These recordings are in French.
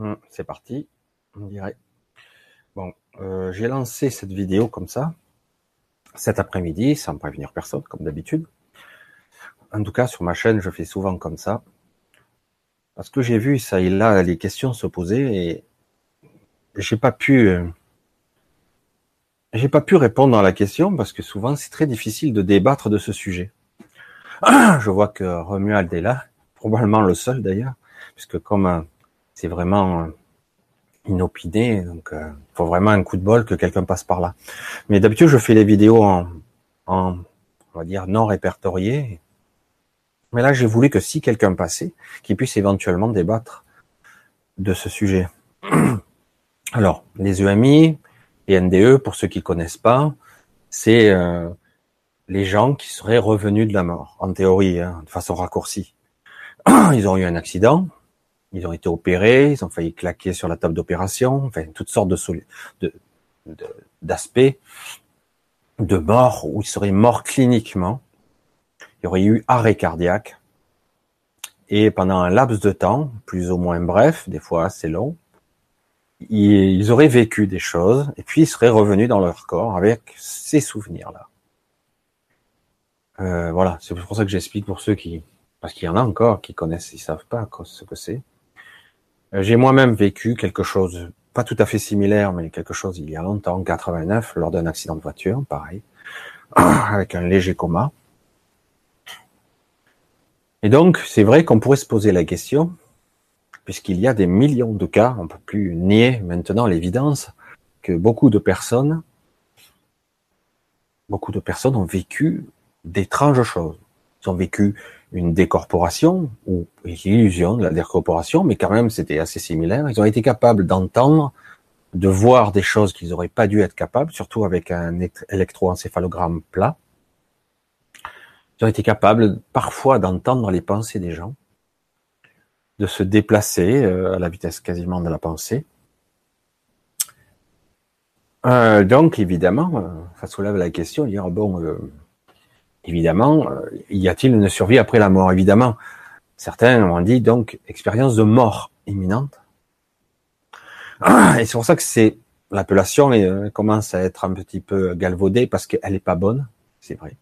Hum, c'est parti, on dirait. Bon, euh, j'ai lancé cette vidéo comme ça, cet après-midi, sans prévenir personne, comme d'habitude. En tout cas, sur ma chaîne, je fais souvent comme ça. Parce que j'ai vu ça et là les questions se poser et j'ai pas pu, euh, j'ai pas pu répondre à la question parce que souvent c'est très difficile de débattre de ce sujet. Je vois que Romuald est là, probablement le seul d'ailleurs, puisque comme euh, c'est vraiment euh, inopiné, donc il faut vraiment un coup de bol que quelqu'un passe par là. Mais d'habitude je fais les vidéos en, en on va dire non répertoriées. Mais là j'ai voulu que si quelqu'un passait, qu'il puisse éventuellement débattre de ce sujet. Alors, les EMI et NDE, pour ceux qui connaissent pas, c'est euh, les gens qui seraient revenus de la mort, en théorie, hein, de façon raccourcie. Ils ont eu un accident, ils ont été opérés, ils ont failli claquer sur la table d'opération, enfin toutes sortes de d'aspects de, de mort où ils seraient morts cliniquement. Il y aurait eu arrêt cardiaque. Et pendant un laps de temps, plus ou moins bref, des fois assez long, ils auraient vécu des choses et puis ils seraient revenus dans leur corps avec ces souvenirs-là. Euh, voilà, c'est pour ça que j'explique pour ceux qui, parce qu'il y en a encore qui connaissent, ils savent pas ce que c'est. Euh, j'ai moi-même vécu quelque chose, pas tout à fait similaire, mais quelque chose il y a longtemps, en 89, lors d'un accident de voiture, pareil, avec un léger coma. Et donc, c'est vrai qu'on pourrait se poser la question, puisqu'il y a des millions de cas, on peut plus nier maintenant l'évidence que beaucoup de personnes, beaucoup de personnes ont vécu d'étranges choses. Ils ont vécu une décorporation ou une illusion de la décorporation, mais quand même c'était assez similaire. Ils ont été capables d'entendre, de voir des choses qu'ils n'auraient pas dû être capables, surtout avec un électroencéphalogramme plat. Ils ont été capables parfois d'entendre les pensées des gens de se déplacer euh, à la vitesse quasiment de la pensée. Euh, donc évidemment, euh, ça soulève la question, dire bon, évidemment, y a-t-il une survie après la mort? Évidemment, certains ont dit donc expérience de mort imminente. Et c'est pour ça que c'est l'appellation commence à être un petit peu galvaudée parce qu'elle n'est pas bonne, c'est vrai.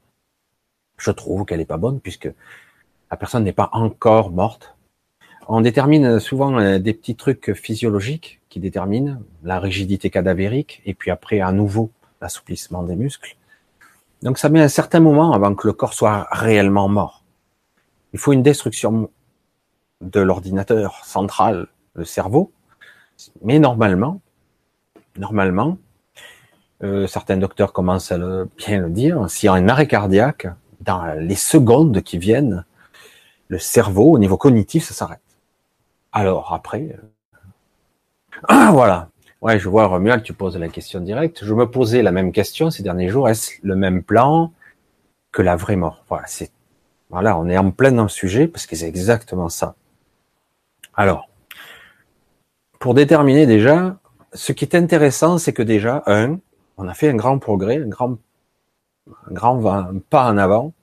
Je trouve qu'elle n'est pas bonne puisque la personne n'est pas encore morte. On détermine souvent euh, des petits trucs physiologiques qui déterminent la rigidité cadavérique et puis après à nouveau l'assouplissement des muscles. Donc ça met un certain moment avant que le corps soit réellement mort. Il faut une destruction de l'ordinateur central, le cerveau, mais normalement, normalement, euh, certains docteurs commencent à le, bien le dire, s'il y a un arrêt cardiaque, dans les secondes qui viennent, le cerveau, au niveau cognitif, ça s'arrête. Alors après, euh, voilà. Ouais, je vois Romuald, tu poses la question directe. Je me posais la même question ces derniers jours. Est-ce le même plan que la vraie mort? Voilà, c'est voilà, on est en plein dans le sujet parce que c'est exactement ça. Alors, pour déterminer déjà, ce qui est intéressant, c'est que déjà, un, on a fait un grand progrès, un grand, un grand pas en avant.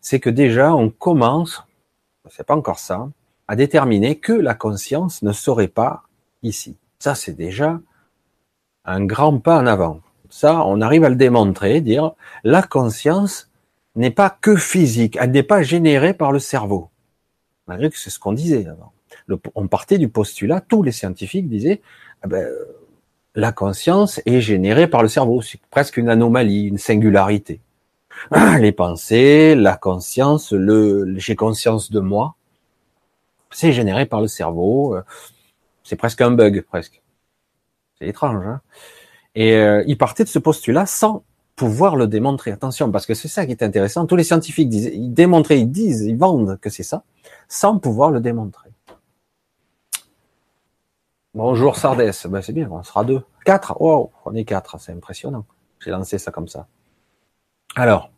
C'est que déjà, on commence, c'est pas encore ça, à déterminer que la conscience ne serait pas ici. Ça, c'est déjà un grand pas en avant. Ça, on arrive à le démontrer, dire la conscience n'est pas que physique, elle n'est pas générée par le cerveau. Malgré que c'est ce qu'on disait avant. on partait du postulat, tous les scientifiques disaient, eh ben, la conscience est générée par le cerveau. C'est presque une anomalie, une singularité. Les pensées, la conscience, le j'ai conscience de moi, c'est généré par le cerveau. C'est presque un bug, presque. C'est étrange. Hein et euh, il partait de ce postulat sans pouvoir le démontrer. Attention, parce que c'est ça qui est intéressant. Tous les scientifiques disent, ils démontraient, ils disent, ils vendent que c'est ça, sans pouvoir le démontrer. Bonjour Sardès, ben c'est bien, on sera deux. Quatre, wow, on est quatre, c'est impressionnant. J'ai lancé ça comme ça. Alors,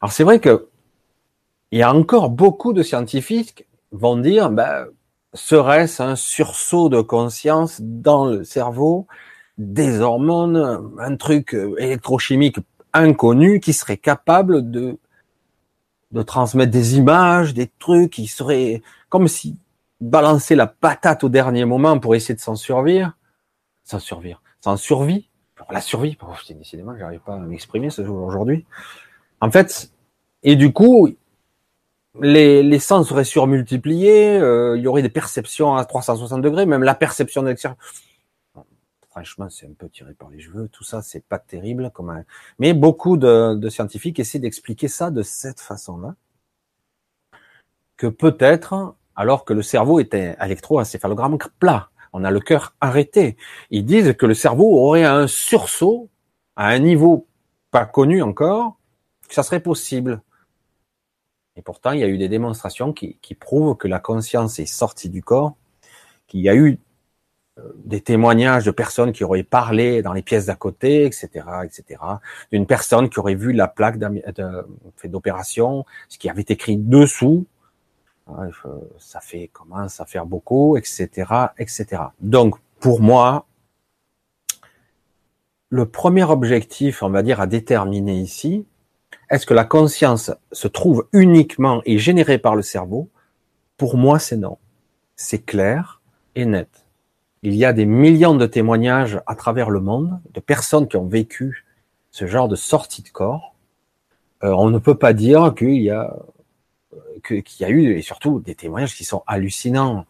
alors c'est vrai que il y a encore beaucoup de scientifiques vont dire, ben, serait-ce un sursaut de conscience dans le cerveau, des hormones, un truc électrochimique inconnu qui serait capable de de transmettre des images, des trucs qui seraient comme si balancer la patate au dernier moment pour essayer de s'en survivre, s'en survivre, s'en survie, la survie. Oh, décidément, j'arrive pas à m'exprimer ce jour aujourd'hui. En fait, et du coup, les, sens seraient surmultipliés, euh, il y aurait des perceptions à 360 degrés, même la perception de l'extérieur. Franchement, c'est un peu tiré par les cheveux, tout ça, c'est pas terrible. Comme Mais beaucoup de, de scientifiques essaient d'expliquer ça de cette façon-là. Que peut-être, alors que le cerveau un électroencéphalogramme plat, on a le cœur arrêté, ils disent que le cerveau aurait un sursaut à un niveau pas connu encore, que ça serait possible. Et pourtant, il y a eu des démonstrations qui, prouvent que la conscience est sortie du corps, qu'il y a eu euh, des témoignages de personnes qui auraient parlé dans les pièces d'à côté, etc., etc., d'une personne qui aurait vu la plaque d'opération, ce qui avait écrit dessous, ça fait commence à faire beaucoup, etc., etc. Donc, pour moi, le premier objectif, on va dire, à déterminer ici, est-ce que la conscience se trouve uniquement et générée par le cerveau? Pour moi, c'est non. C'est clair et net. Il y a des millions de témoignages à travers le monde de personnes qui ont vécu ce genre de sortie de corps. Euh, on ne peut pas dire qu'il y a qu'il y a eu et surtout des témoignages qui sont hallucinants.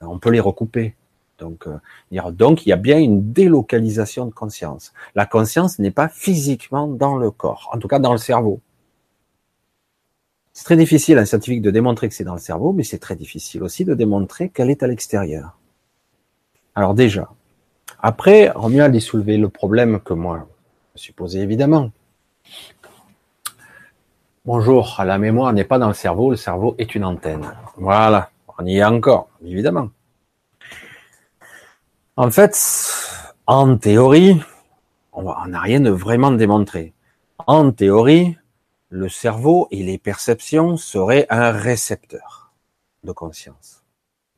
On peut les recouper. Donc, euh, donc il y a bien une délocalisation de conscience. La conscience n'est pas physiquement dans le corps, en tout cas dans le cerveau. C'est très difficile un scientifique de démontrer que c'est dans le cerveau, mais c'est très difficile aussi de démontrer qu'elle est à l'extérieur. Alors déjà, après, vient d'y soulever le problème que moi je posé évidemment. Bonjour, la mémoire n'est pas dans le cerveau, le cerveau est une antenne. Voilà, on y est encore, évidemment. En fait, en théorie, on n'a rien de vraiment démontré. En théorie, le cerveau et les perceptions seraient un récepteur de conscience.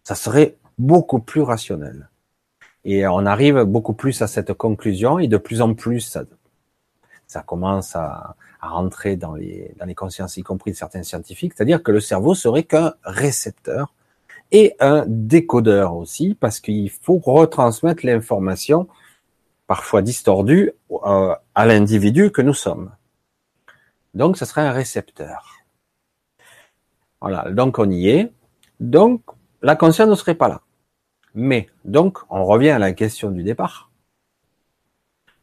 Ça serait beaucoup plus rationnel. Et on arrive beaucoup plus à cette conclusion et de plus en plus ça, commence à, à rentrer dans les, dans les consciences, y compris de certains scientifiques, c'est-à-dire que le cerveau serait qu'un récepteur et un décodeur aussi, parce qu'il faut retransmettre l'information, parfois distordue, euh, à l'individu que nous sommes. Donc, ce serait un récepteur. Voilà, donc on y est. Donc, la conscience ne serait pas là. Mais, donc, on revient à la question du départ.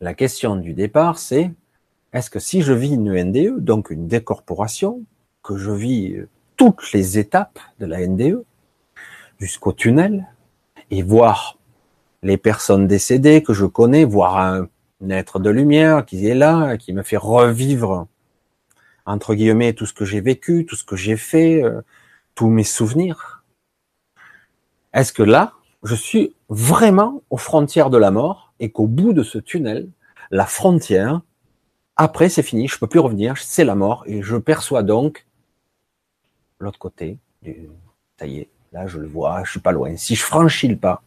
La question du départ, c'est est-ce que si je vis une NDE, donc une décorporation, que je vis toutes les étapes de la NDE, jusqu'au tunnel, et voir les personnes décédées que je connais, voir un, être de lumière qui est là, qui me fait revivre, entre guillemets, tout ce que j'ai vécu, tout ce que j'ai fait, euh, tous mes souvenirs. Est-ce que là, je suis vraiment aux frontières de la mort et qu'au bout de ce tunnel, la frontière, après, c'est fini, je peux plus revenir, c'est la mort, et je perçois donc l'autre côté. Ça y est, là, je le vois, je suis pas loin. Si je franchis le pas,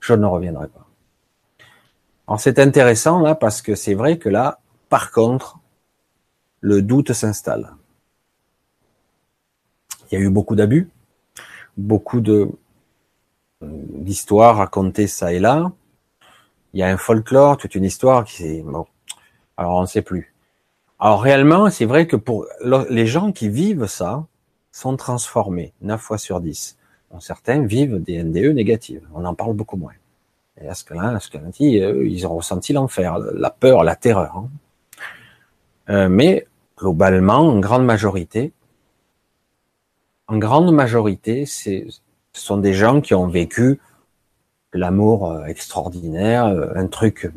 je ne reviendrai pas. Alors, c'est intéressant, là, parce que c'est vrai que là, par contre, le doute s'installe. Il y a eu beaucoup d'abus, beaucoup de d'histoires racontées ça et là. Il y a un folklore, toute une histoire qui c'est bon. Alors on ne sait plus. Alors réellement, c'est vrai que pour les gens qui vivent ça, sont transformés 9 fois sur 10. Certains vivent des NDE négatives. On en parle beaucoup moins. Et à ce que là, dit, ils ont ressenti l'enfer, la peur, la terreur. Hein. Euh, mais globalement, en grande majorité, en grande majorité, ce sont des gens qui ont vécu l'amour euh, extraordinaire, euh, un truc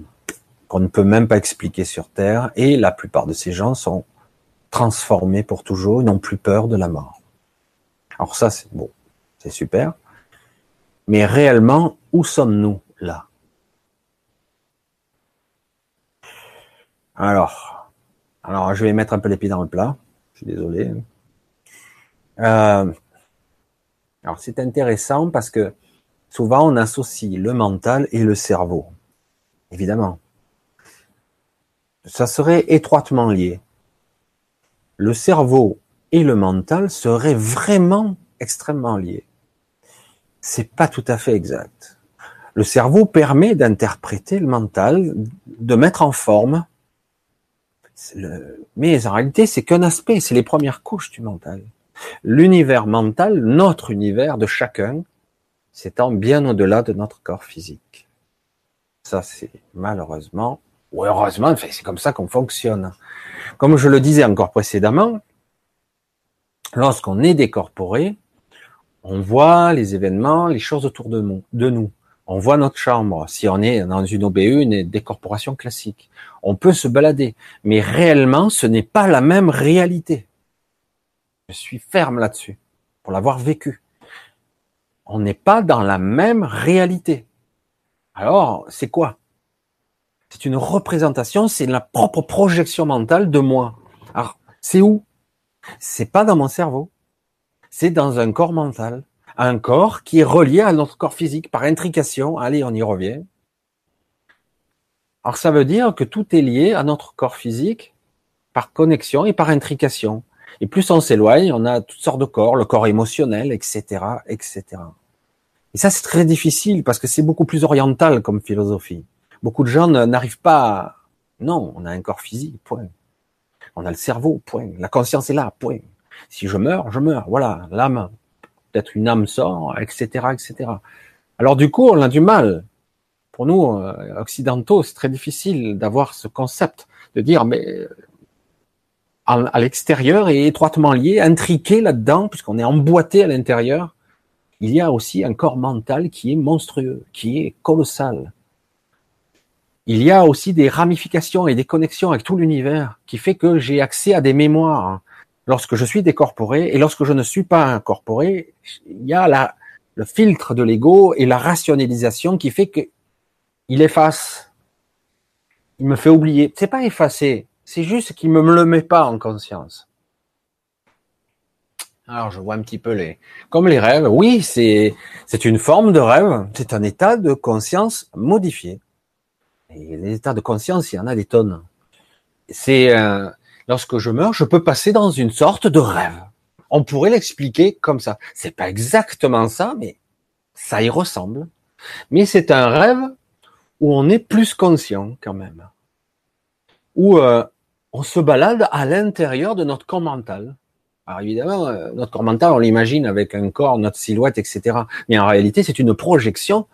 qu'on ne peut même pas expliquer sur Terre, et la plupart de ces gens sont transformés pour toujours, ils n'ont plus peur de la mort. Alors ça, c'est bon, c'est super. Mais réellement, où sommes-nous là? Alors, alors je vais mettre un peu les pieds dans le plat. Je suis désolé. Euh, alors c'est intéressant parce que souvent on associe le mental et le cerveau. Évidemment ça serait étroitement lié. Le cerveau et le mental seraient vraiment extrêmement liés. C'est pas tout à fait exact. Le cerveau permet d'interpréter le mental, de mettre en forme, mais en réalité, c'est qu'un aspect, c'est les premières couches du mental. L'univers mental, notre univers de chacun, s'étend bien au-delà de notre corps physique. Ça, c'est malheureusement, ou heureusement, c'est comme ça qu'on fonctionne. Comme je le disais encore précédemment, lorsqu'on est décorporé, on voit les événements, les choses autour de nous. On voit notre chambre. Si on est dans une OBE, une décorporation classique, on peut se balader. Mais réellement, ce n'est pas la même réalité. Je suis ferme là-dessus, pour l'avoir vécu. On n'est pas dans la même réalité. Alors, c'est quoi? C'est une représentation, c'est la propre projection mentale de moi. Alors, c'est où? C'est pas dans mon cerveau. C'est dans un corps mental. Un corps qui est relié à notre corps physique par intrication. Allez, on y revient. Alors, ça veut dire que tout est lié à notre corps physique par connexion et par intrication. Et plus on s'éloigne, on a toutes sortes de corps, le corps émotionnel, etc., etc. Et ça, c'est très difficile parce que c'est beaucoup plus oriental comme philosophie. Beaucoup de gens n'arrivent pas à... Non, on a un corps physique, point. On a le cerveau, point. La conscience est là, point. Si je meurs, je meurs. Voilà, l'âme, peut-être une âme sort, etc., etc. Alors du coup, on a du mal. Pour nous, euh, occidentaux, c'est très difficile d'avoir ce concept, de dire, mais à l'extérieur et étroitement lié, intriqué là-dedans, puisqu'on est emboîté à l'intérieur, il y a aussi un corps mental qui est monstrueux, qui est colossal. Il y a aussi des ramifications et des connexions avec tout l'univers qui fait que j'ai accès à des mémoires lorsque je suis décorporé et lorsque je ne suis pas incorporé. Il y a le filtre de l'ego et la rationalisation qui fait que il efface. Il me fait oublier. C'est pas effacer. C'est juste qu'il me le met pas en conscience. Alors je vois un petit peu les, comme les rêves. Oui, c'est c'est une forme de rêve. C'est un état de conscience modifié. Et les états de conscience, il y en a des tonnes. C'est euh, lorsque je meurs, je peux passer dans une sorte de rêve. On pourrait l'expliquer comme ça. C'est pas exactement ça, mais ça y ressemble. Mais c'est un rêve où on est plus conscient quand même. Où euh, on se balade à l'intérieur de notre corps mental. Alors évidemment, euh, notre corps mental, on l'imagine avec un corps, notre silhouette, etc. Mais en réalité, c'est une projection.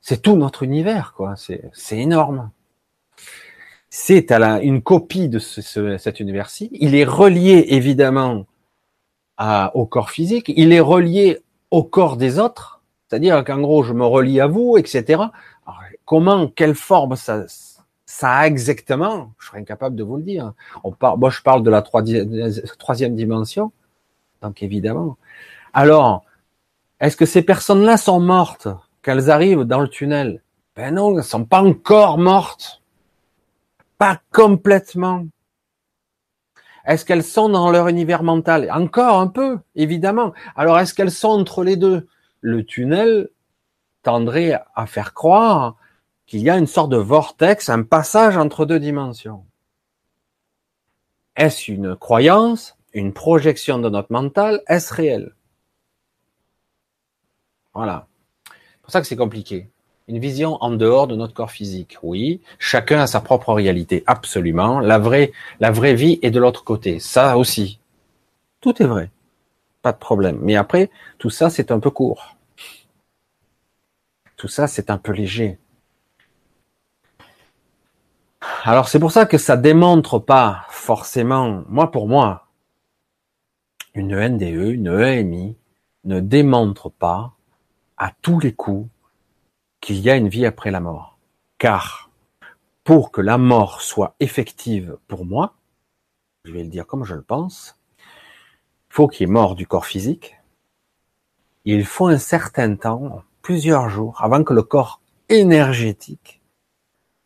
C'est tout notre univers, quoi. C'est énorme. C'est à la, une copie de ce, cet univers-ci. Il est relié évidemment au corps physique. Il est relié au corps des autres. C'est-à-dire qu'en gros, je me relie à vous, etc. Comment, quelle forme ça, ça a exactement, je serais incapable de vous le dire. On parle, moi, je parle de la troisième dimension, donc évidemment. Alors, est-ce que ces personnes-là sont mortes? Qu'elles arrivent dans le tunnel? Ben non, elles ne sont pas encore mortes, pas complètement. Est-ce qu'elles sont dans leur univers mental? Encore un peu, évidemment. Alors, est-ce qu'elles sont entre les deux? Le tunnel tendrait à faire croire qu'il y a une sorte de vortex, un passage entre deux dimensions. Est-ce une croyance, une projection de notre mental? Est-ce réel? Voilà. C'est pour ça que c'est compliqué. Une vision en dehors de notre corps physique. Oui, chacun a sa propre réalité, absolument. La vraie, la vraie vie est de l'autre côté. Ça aussi. Tout est vrai. Pas de problème. Mais après, tout ça, c'est un peu court. Tout ça, c'est un peu léger. Alors c'est pour ça que ça démontre pas forcément, moi pour moi, une NDE, une EMI ne démontre pas à tous les coups qu'il y a une vie après la mort. Car pour que la mort soit effective pour moi, je vais le dire comme je le pense, il faut qu'il y ait mort du corps physique. Il faut un certain temps, plusieurs jours, avant que le corps énergétique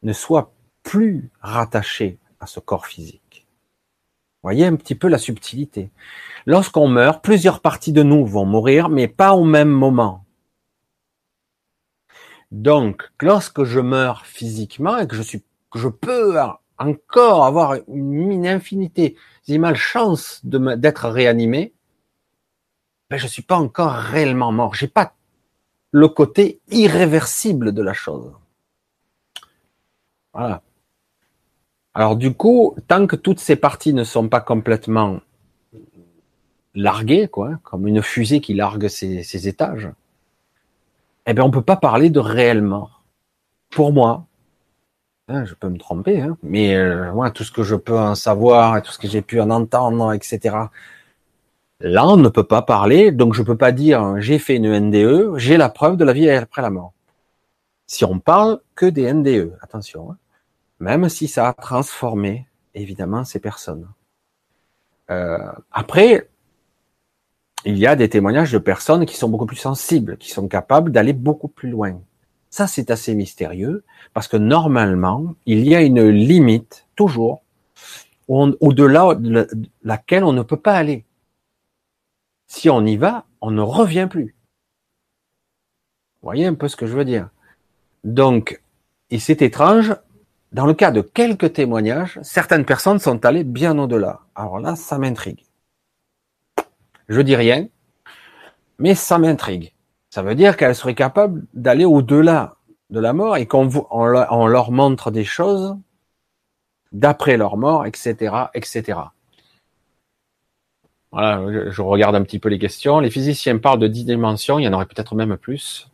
ne soit plus rattaché à ce corps physique. Voyez un petit peu la subtilité. Lorsqu'on meurt, plusieurs parties de nous vont mourir, mais pas au même moment. Donc, lorsque je meurs physiquement et que je suis, que je peux encore avoir une infinité j'ai chance d'être réanimé, ben je suis pas encore réellement mort. J'ai pas le côté irréversible de la chose. Voilà. Alors du coup, tant que toutes ces parties ne sont pas complètement larguées, quoi, comme une fusée qui largue ses, étages, eh bien on peut pas parler de réelle mort. Pour moi, hein, je peux me tromper, hein, mais euh, moi tout ce que je peux en savoir et tout ce que j'ai pu en entendre, etc. Là, on ne peut pas parler, donc je peux pas dire j'ai fait une NDE, j'ai la preuve de la vie après la mort. Si on parle que des NDE, attention. Hein même si ça a transformé évidemment ces personnes. Euh, après, il y a des témoignages de personnes qui sont beaucoup plus sensibles, qui sont capables d'aller beaucoup plus loin. Ça, c'est assez mystérieux parce que normalement, il y a une limite toujours au-delà de laquelle on ne peut pas aller. Si on y va, on ne revient plus. Vous voyez un peu ce que je veux dire? Donc, et c'est étrange, dans le cas de quelques témoignages, certaines personnes sont allées bien au-delà. Alors là, ça m'intrigue. Je dis rien, mais ça m'intrigue. Ça veut dire qu'elles seraient capables d'aller au-delà de la mort et qu'on on leur montre des choses d'après leur mort, etc., etc. Voilà, je regarde un petit peu les questions. Les physiciens parlent de dix dimensions, il y en aurait peut-être même plus.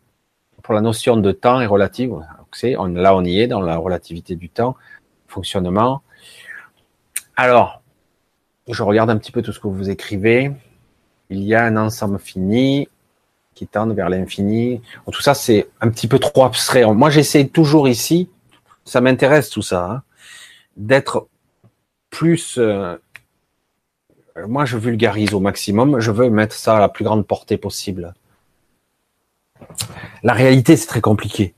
Pour la notion de temps est relative, là, on y est dans la relativité du temps, fonctionnement. Alors, je regarde un petit peu tout ce que vous écrivez. Il y a un ensemble fini qui tend vers l'infini. Tout ça, c'est un petit peu trop abstrait. Moi, j'essaie toujours ici, ça m'intéresse tout ça, hein, d'être plus. Euh, moi, je vulgarise au maximum. Je veux mettre ça à la plus grande portée possible. La réalité, c'est très compliqué.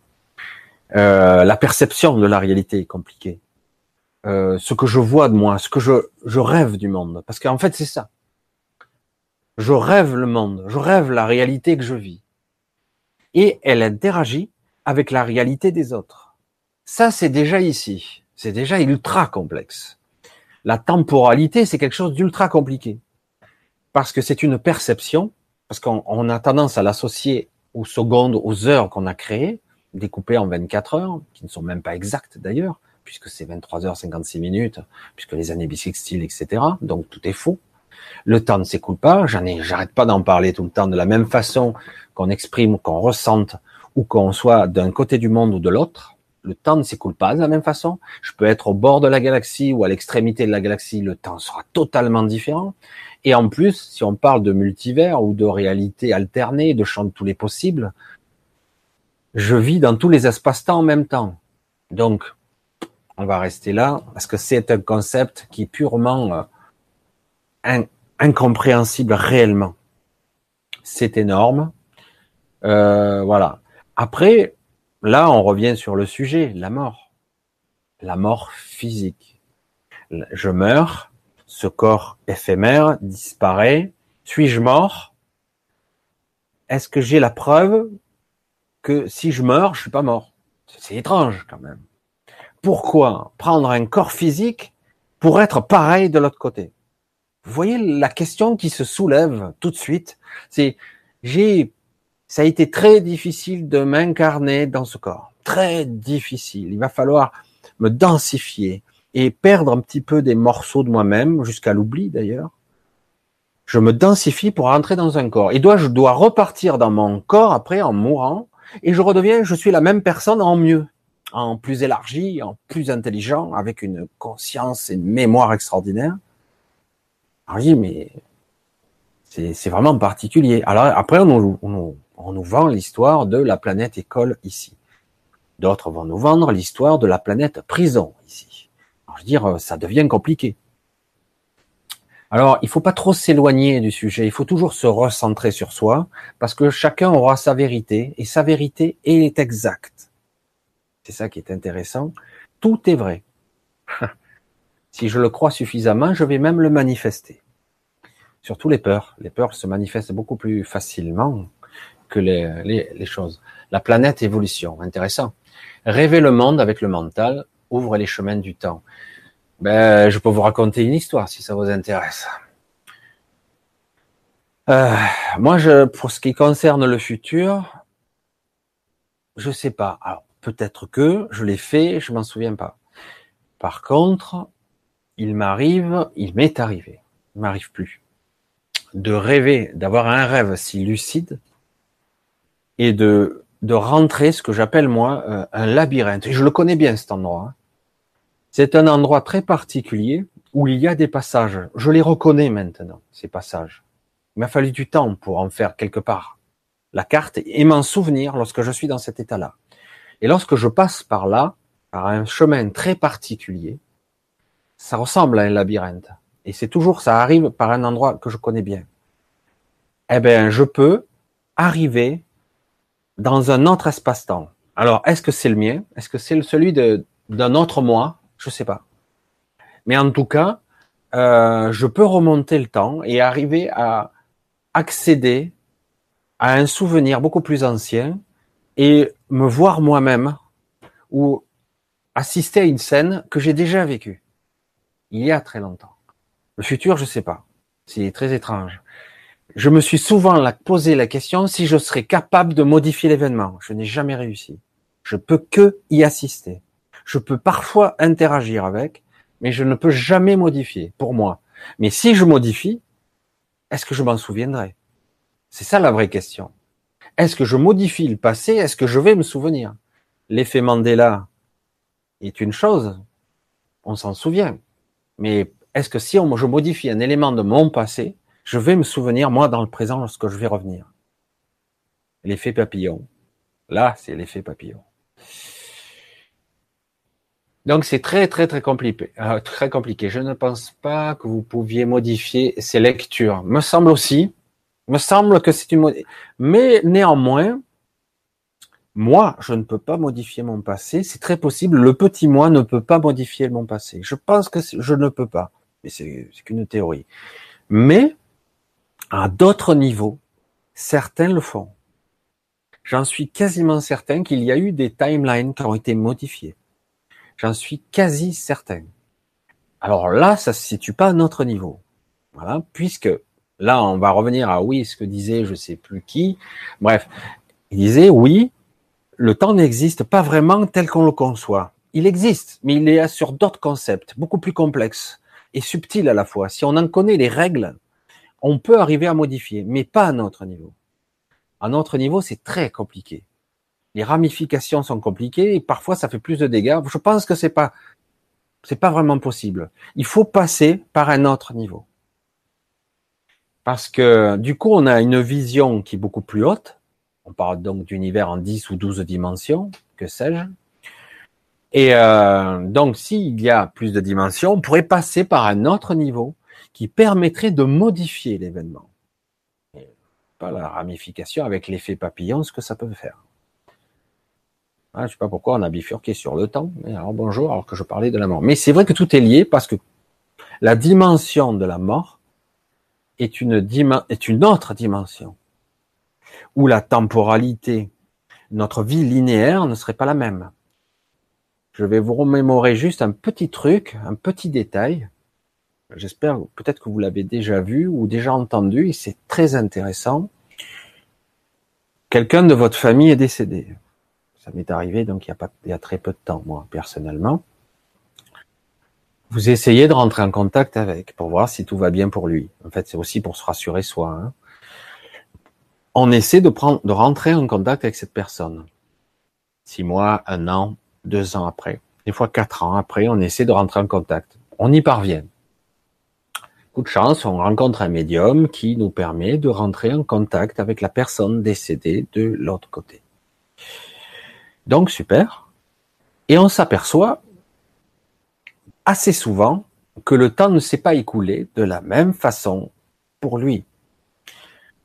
Euh, la perception de la réalité est compliquée. Euh, ce que je vois de moi, ce que je, je rêve du monde. Parce qu'en fait, c'est ça. Je rêve le monde, je rêve la réalité que je vis. Et elle interagit avec la réalité des autres. Ça, c'est déjà ici. C'est déjà ultra complexe. La temporalité, c'est quelque chose d'ultra compliqué. Parce que c'est une perception, parce qu'on a tendance à l'associer aux secondes, aux heures qu'on a créées, découpées en 24 heures, qui ne sont même pas exactes d'ailleurs, puisque c'est 23 heures 56 minutes, puisque les années bissextiles, etc. Donc tout est faux. Le temps ne s'écoule pas. J'en ai, j'arrête pas d'en parler tout le temps de la même façon qu'on exprime, qu'on ressente, ou qu'on soit d'un côté du monde ou de l'autre. Le temps ne s'écoule pas de la même façon. Je peux être au bord de la galaxie ou à l'extrémité de la galaxie, le temps sera totalement différent. Et en plus, si on parle de multivers ou de réalité alternée, de champs de tous les possibles, je vis dans tous les espaces-temps en même temps. Donc, on va rester là parce que c'est un concept qui est purement euh, incompréhensible réellement. C'est énorme. Euh, voilà. Après, là, on revient sur le sujet, la mort. La mort physique. Je meurs, ce corps éphémère disparaît. Suis-je mort? Est-ce que j'ai la preuve que si je meurs, je suis pas mort? C'est étrange quand même. Pourquoi prendre un corps physique pour être pareil de l'autre côté? Vous voyez la question qui se soulève tout de suite, c'est j'ai ça a été très difficile de m'incarner dans ce corps. Très difficile. Il va falloir me densifier et perdre un petit peu des morceaux de moi-même, jusqu'à l'oubli d'ailleurs. Je me densifie pour rentrer dans un corps. Et je dois repartir dans mon corps après en mourant et je redeviens, je suis la même personne en mieux, en plus élargi, en plus intelligent, avec une conscience et une mémoire extraordinaire. Alors je dis, mais c'est vraiment particulier. Alors après, on nous, on on nous vend l'histoire de la planète école ici. D'autres vont nous vendre l'histoire de la planète prison ici. Alors je veux dire, ça devient compliqué. Alors, il faut pas trop s'éloigner du sujet. Il faut toujours se recentrer sur soi parce que chacun aura sa vérité et sa vérité est exacte. C'est ça qui est intéressant. Tout est vrai. si je le crois suffisamment, je vais même le manifester. Surtout les peurs. Les peurs se manifestent beaucoup plus facilement que les, choses. La planète évolution, intéressant. Rêver le monde avec le mental ouvre les chemins du temps. Ben, je peux vous raconter une histoire si ça vous intéresse. Euh, moi, je, pour ce qui concerne le futur, Je sais pas. Alors, peut-être que je l'ai fait, je m'en souviens pas. Par contre, il m'arrive, il m'est arrivé, il m'arrive plus, de rêver, d'avoir un rêve si lucide et de, de rentrer ce que j'appelle moi euh, un labyrinthe. Et je le connais bien cet endroit. Hein. C'est un endroit très particulier où il y a des passages. Je les reconnais maintenant, ces passages. Il m'a fallu du temps pour en faire quelque part la carte et m'en souvenir lorsque je suis dans cet état-là. Et lorsque je passe par là, par un chemin très particulier, ça ressemble à un labyrinthe. Et c'est toujours, ça arrive par un endroit que je connais bien. Eh bien, je peux arriver dans un autre espace-temps. Alors, est-ce que c'est le mien? Est-ce que c'est celui d'un autre moi? Je sais pas. Mais en tout cas, euh, je peux remonter le temps et arriver à accéder à un souvenir beaucoup plus ancien et me voir moi-même ou assister à une scène que j'ai déjà vécue il y a très longtemps. Le futur, je sais pas. C'est très étrange. Je me suis souvent posé la question si je serais capable de modifier l'événement. Je n'ai jamais réussi. Je peux que y assister. Je peux parfois interagir avec, mais je ne peux jamais modifier pour moi. Mais si je modifie, est-ce que je m'en souviendrai? C'est ça la vraie question. Est-ce que je modifie le passé? Est-ce que je vais me souvenir? L'effet Mandela est une chose, on s'en souvient. Mais est-ce que si je modifie un élément de mon passé, je vais me souvenir, moi, dans le présent, lorsque je vais revenir L'effet papillon. Là, c'est l'effet papillon. Donc c'est très très très compliqué, euh, très compliqué. Je ne pense pas que vous pouviez modifier ces lectures. Me semble aussi me semble que c'est une mais néanmoins, moi, je ne peux pas modifier mon passé. C'est très possible. Le petit moi ne peut pas modifier mon passé. Je pense que je ne peux pas. Mais c'est qu'une théorie. Mais, à d'autres niveaux, certains le font. J'en suis quasiment certain qu'il y a eu des timelines qui ont été modifiées. J'en suis quasi certain. Alors là, ça se situe pas à notre niveau. Voilà, puisque Là, on va revenir à oui, ce que disait je sais plus qui. Bref, il disait oui, le temps n'existe pas vraiment tel qu'on le conçoit. Il existe, mais il est sur d'autres concepts, beaucoup plus complexes et subtils à la fois. Si on en connaît les règles, on peut arriver à modifier, mais pas à notre niveau. À notre niveau, c'est très compliqué. Les ramifications sont compliquées et parfois ça fait plus de dégâts. Je pense que c'est pas, c'est pas vraiment possible. Il faut passer par un autre niveau. Parce que du coup, on a une vision qui est beaucoup plus haute. On parle donc d'univers en 10 ou 12 dimensions, que sais-je. Et euh, donc, s'il y a plus de dimensions, on pourrait passer par un autre niveau qui permettrait de modifier l'événement. Pas la ramification avec l'effet papillon, ce que ça peut faire. Ah, je sais pas pourquoi on a bifurqué sur le temps. Mais alors bonjour, alors que je parlais de la mort. Mais c'est vrai que tout est lié parce que la dimension de la mort est une, est une autre dimension, où la temporalité, notre vie linéaire ne serait pas la même. Je vais vous remémorer juste un petit truc, un petit détail. J'espère peut-être que vous l'avez déjà vu ou déjà entendu, et c'est très intéressant. Quelqu'un de votre famille est décédé. Ça m'est arrivé donc il y a très peu de temps, moi, personnellement vous essayez de rentrer en contact avec pour voir si tout va bien pour lui. En fait, c'est aussi pour se rassurer soi. Hein. On essaie de rentrer en contact avec cette personne. Six mois, un an, deux ans après, des fois quatre ans après, on essaie de rentrer en contact. On y parvient. Coup de chance, on rencontre un médium qui nous permet de rentrer en contact avec la personne décédée de l'autre côté. Donc super. Et on s'aperçoit assez souvent que le temps ne s'est pas écoulé de la même façon pour lui.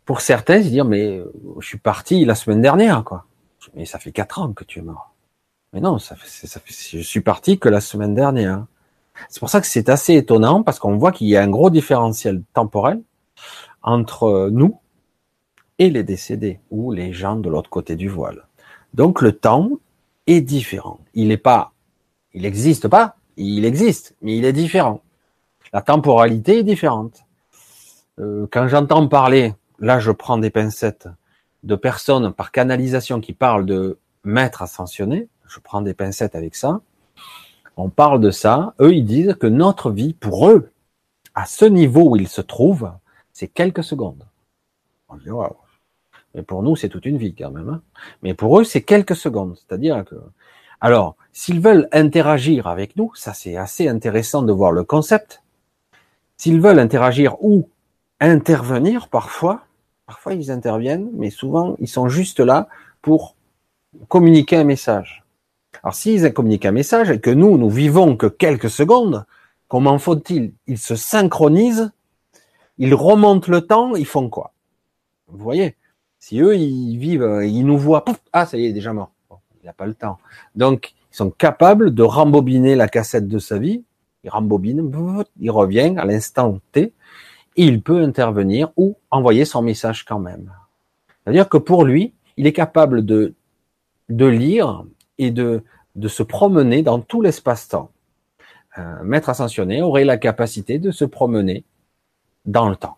Pour certains, se dire mais euh, je suis parti la semaine dernière quoi. Mais ça fait quatre ans que tu es mort. Mais non, ça fait, ça fait, je suis parti que la semaine dernière. C'est pour ça que c'est assez étonnant parce qu'on voit qu'il y a un gros différentiel temporel entre nous et les décédés ou les gens de l'autre côté du voile. Donc le temps est différent. Il n'est pas, il n'existe pas, il existe, mais il est différent. La temporalité est différente. Euh, quand j'entends parler, là je prends des pincettes, de personnes par canalisation qui parlent de maîtres ascensionnés, je prends des pincettes avec ça, on parle de ça, eux ils disent que notre vie, pour eux, à ce niveau où ils se trouvent, c'est quelques secondes. On dit, Mais pour nous, c'est toute une vie quand même. Hein. Mais pour eux, c'est quelques secondes. C'est-à-dire que, alors, s'ils veulent interagir avec nous, ça c'est assez intéressant de voir le concept. S'ils veulent interagir ou intervenir parfois, parfois ils interviennent, mais souvent ils sont juste là pour communiquer un message. Alors s'ils communiquent un message et que nous, nous vivons que quelques secondes, comment faut-il? Ils se synchronisent, ils remontent le temps, ils font quoi? Vous voyez? Si eux, ils vivent, ils nous voient, ah ça y est, déjà mort. il n'a pas le temps. Donc, ils sont capables de rembobiner la cassette de sa vie, il rembobine, il revient à l'instant T, il peut intervenir ou envoyer son message quand même. C'est-à-dire que pour lui, il est capable de, de lire et de, de se promener dans tout l'espace-temps. Un maître ascensionné aurait la capacité de se promener dans le temps,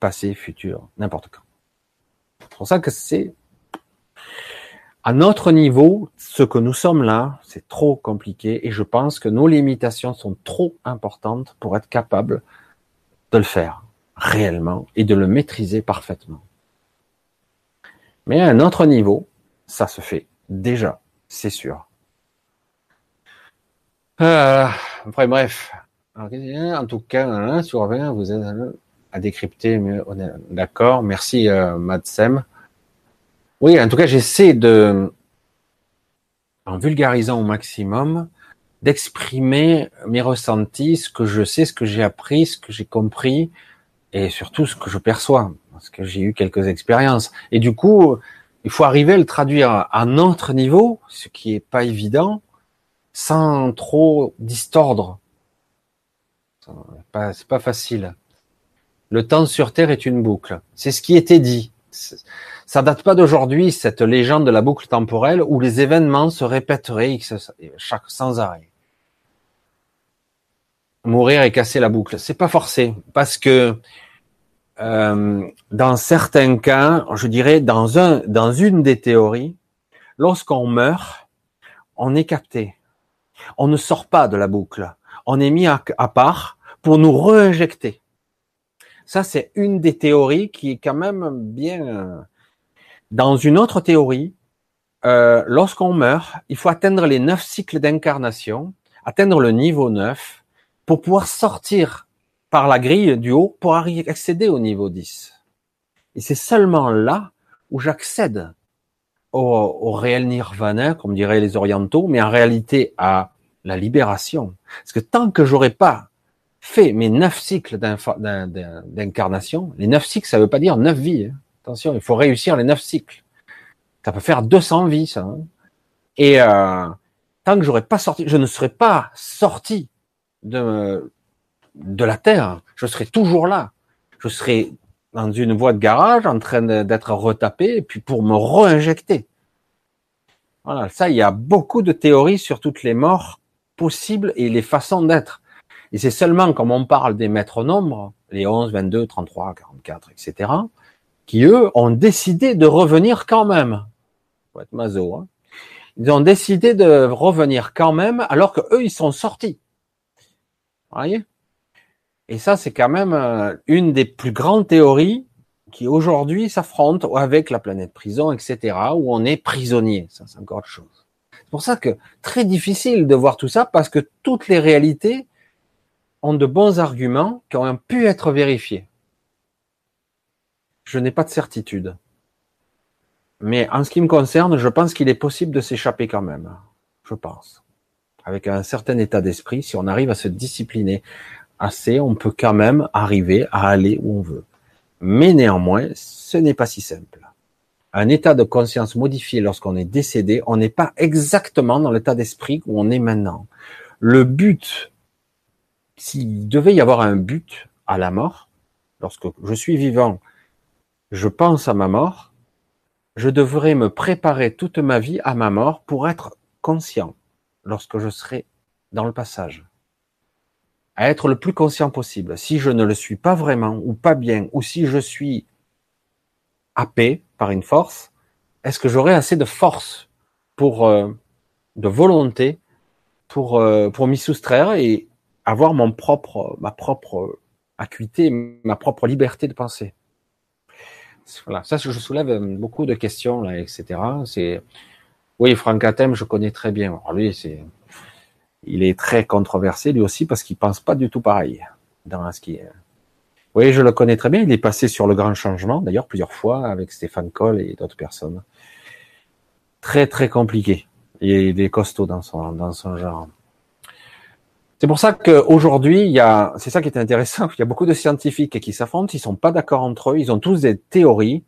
passé, futur, n'importe quand. C'est pour ça que c'est à notre niveau, ce que nous sommes là, c'est trop compliqué et je pense que nos limitations sont trop importantes pour être capables de le faire réellement et de le maîtriser parfaitement. Mais à un autre niveau, ça se fait déjà, c'est sûr. Euh, après, bref. en tout cas, un sur 20, vous êtes à décrypter, d'accord. Merci, euh, Madsem. Oui, en tout cas, j'essaie de, en vulgarisant au maximum, d'exprimer mes ressentis, ce que je sais, ce que j'ai appris, ce que j'ai compris, et surtout ce que je perçois, parce que j'ai eu quelques expériences. Et du coup, il faut arriver à le traduire à notre niveau, ce qui est pas évident, sans trop distordre. C'est pas facile. Le temps sur Terre est une boucle. C'est ce qui était dit. Ça date pas d'aujourd'hui, cette légende de la boucle temporelle où les événements se répéteraient chaque, sans arrêt. Mourir et casser la boucle. C'est pas forcé. Parce que, euh, dans certains cas, je dirais, dans un, dans une des théories, lorsqu'on meurt, on est capté. On ne sort pas de la boucle. On est mis à, part pour nous réinjecter. Ça, c'est une des théories qui est quand même bien. Dans une autre théorie, euh, lorsqu'on meurt, il faut atteindre les neuf cycles d'incarnation, atteindre le niveau 9, pour pouvoir sortir par la grille du haut pour accéder au niveau 10. Et c'est seulement là où j'accède au, réel nirvana, comme diraient les orientaux, mais en réalité à la libération. Parce que tant que j'aurais pas fait mes neuf cycles d'incarnation, les neuf cycles, ça veut pas dire neuf vies. Hein. Attention, il faut réussir les neuf cycles. Ça peut faire 200 vies, ça. Hein. Et euh, tant que j'aurais pas sorti, je ne serais pas sorti de de la terre. Je serais toujours là. Je serais dans une voie de garage, en train d'être retapé, et puis pour me réinjecter. Voilà, ça, il y a beaucoup de théories sur toutes les morts possibles et les façons d'être. Et c'est seulement comme on parle des maîtres nombres, les 11, 22, 33, 44, etc., qui eux ont décidé de revenir quand même. Faut être maso, hein. Ils ont décidé de revenir quand même alors que eux ils sont sortis. Vous voyez? Et ça c'est quand même euh, une des plus grandes théories qui aujourd'hui s'affrontent avec la planète prison, etc., où on est prisonnier. Ça c'est encore autre chose. C'est pour ça que très difficile de voir tout ça parce que toutes les réalités ont de bons arguments qui ont pu être vérifiés. Je n'ai pas de certitude. Mais en ce qui me concerne, je pense qu'il est possible de s'échapper quand même. Je pense. Avec un certain état d'esprit, si on arrive à se discipliner assez, on peut quand même arriver à aller où on veut. Mais néanmoins, ce n'est pas si simple un état de conscience modifié lorsqu'on est décédé, on n'est pas exactement dans l'état d'esprit où on est maintenant. Le but, s'il devait y avoir un but à la mort, lorsque je suis vivant, je pense à ma mort, je devrais me préparer toute ma vie à ma mort pour être conscient lorsque je serai dans le passage. À être le plus conscient possible. Si je ne le suis pas vraiment, ou pas bien, ou si je suis happé par une force, est-ce que j'aurai assez de force pour euh, de volonté pour euh, pour m'y soustraire et avoir mon propre ma propre acuité, ma propre liberté de penser? Voilà, ça je soulève beaucoup de questions là, etc. C'est oui, Franck Atem, je connais très bien. Alors lui, c'est il est très controversé lui aussi parce qu'il pense pas du tout pareil dans ce qui. Oui, je le connais très bien. Il est passé sur le grand changement, d'ailleurs plusieurs fois avec Stéphane Coll et d'autres personnes. Très très compliqué. Il est costaud dans son dans son genre. C'est pour ça qu'aujourd'hui, il y a, c'est ça qui est intéressant, il y a beaucoup de scientifiques qui s'affrontent, ils sont pas d'accord entre eux, ils ont tous des théories.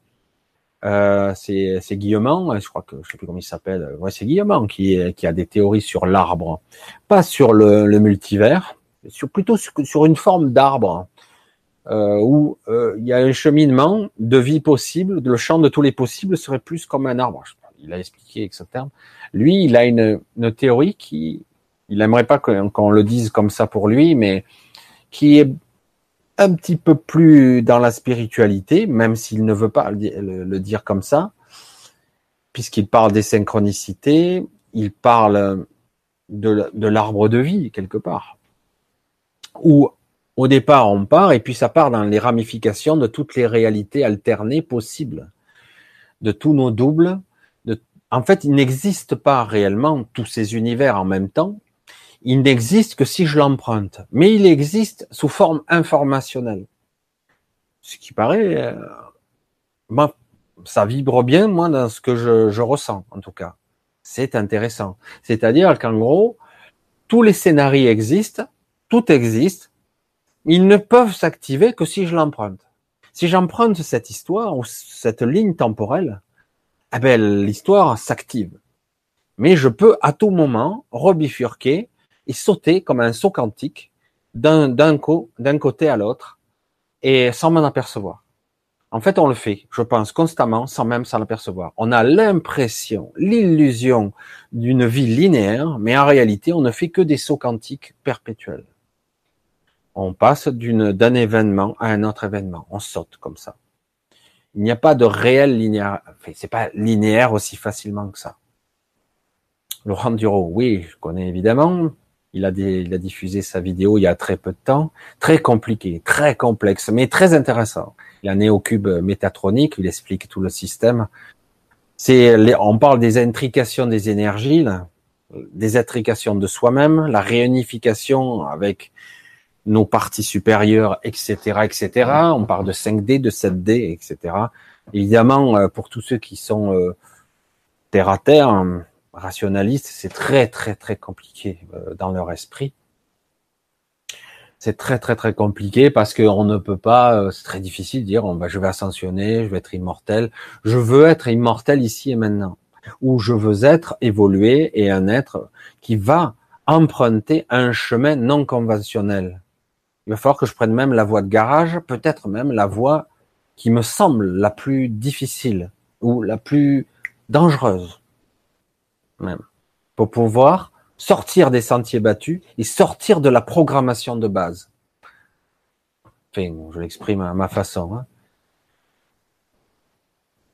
Euh, c'est, c'est Guillemant, je crois que je sais plus comment il s'appelle. C'est Guillemant qui, a des théories sur l'arbre, pas sur le, multivers, plutôt sur une forme d'arbre euh, où euh, il y a un cheminement de vie possible. Le champ de tous les possibles serait plus comme un arbre. Il a expliqué avec ce terme. Lui, il a une, une théorie qui il aimerait pas qu'on le dise comme ça pour lui, mais qui est un petit peu plus dans la spiritualité, même s'il ne veut pas le, dire comme ça, puisqu'il parle des synchronicités, il parle de, de l'arbre de vie quelque part, où au départ on part et puis ça part dans les ramifications de toutes les réalités alternées possibles, de tous nos doubles. En fait, il n'existe pas réellement tous ces univers en même temps, il n'existe que si je l'emprunte, mais il existe sous forme informationnelle. Ce qui paraît, euh, ça vibre bien, moi, dans ce que je, je ressens, en tout cas. C'est intéressant. C'est-à-dire qu'en gros, tous les scénarios existent, tout existe, ils ne peuvent s'activer que si je l'emprunte. Si j'emprunte cette histoire ou cette ligne temporelle, eh ben, l'histoire s'active. Mais je peux à tout moment rebifurquer et sauter comme un saut quantique d'un d'un côté à l'autre et sans m'en apercevoir. En fait, on le fait, je pense, constamment, sans même s'en apercevoir. On a l'impression, l'illusion d'une vie linéaire, mais en réalité, on ne fait que des sauts quantiques perpétuels. On passe d'un événement à un autre événement. On saute comme ça. Il n'y a pas de réel linéaire. Enfin, c'est pas linéaire aussi facilement que ça. Laurent Duro, oui, je connais évidemment. Il a, diffusé sa vidéo il y a très peu de temps. Très compliqué, très complexe, mais très intéressant. Il a un néocube métatronique, il explique tout le système. On parle des intrications des énergies, des intrications de soi-même, la réunification avec nos parties supérieures, etc., etc. On parle de 5D, de 7D, etc. Évidemment, euh, pour tous ceux qui sont euh, terre à terre, rationaliste, c'est très très très compliqué euh, dans leur esprit. C'est très très très compliqué parce qu'on ne peut pas, euh, c'est très difficile de dire on va, je vais ascensionner, je vais être immortel. Je veux être immortel ici et maintenant, ou je veux être évolué et un être qui va emprunter un chemin non conventionnel. Il va falloir que je prenne même la voie de garage, peut-être même la voie qui me semble la plus difficile ou la plus dangereuse même, pour pouvoir sortir des sentiers battus et sortir de la programmation de base. Enfin, je l'exprime à ma façon. Hein.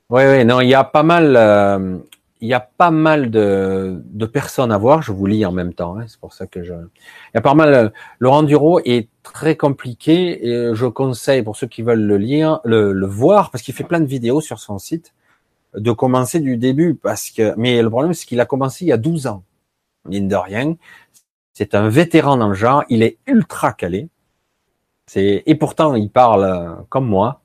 Oui, oui, non, il y a pas mal, euh, il y a pas mal de, personnes à voir. Je vous lis en même temps, hein, c'est pour ça que je. Il y a pas mal. Euh, Laurent Duro est très compliqué et je conseille pour ceux qui veulent le lire, le, voir, parce qu'il fait plein de vidéos sur son site de commencer du début parce que, mais le problème, c'est qu'il a commencé il y a 12 ans. Mine de rien. C'est un vétéran dans le genre. Il est ultra calé. Et pourtant, il parle euh, comme moi.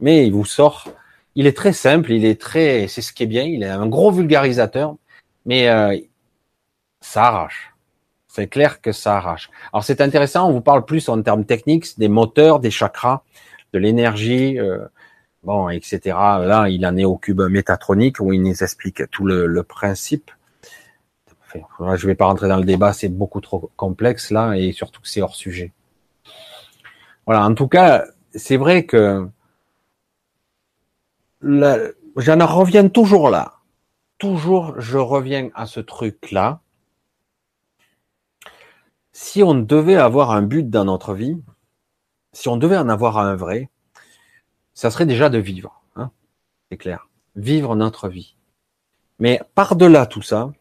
Mais il vous sort. Il est très simple. Il est très, c'est ce qui est bien. Il est un gros vulgarisateur. Mais, euh, ça arrache. C'est clair que ça arrache. Alors c'est intéressant, on vous parle plus en termes techniques des moteurs, des chakras, de l'énergie, euh, bon, etc. Là, il en est au cube métatronique où il nous explique tout le, principe. Enfin, je vais pas rentrer dans le débat, c'est beaucoup trop complexe là, et surtout que c'est hors sujet. Voilà, en tout cas, c'est vrai que j'en reviens toujours là. Toujours, je reviens à ce truc-là. Si on devait avoir un but dans notre vie, si on devait en avoir un vrai, ça serait déjà de vivre. Hein c'est clair. Vivre notre vie. Mais par-delà tout ça,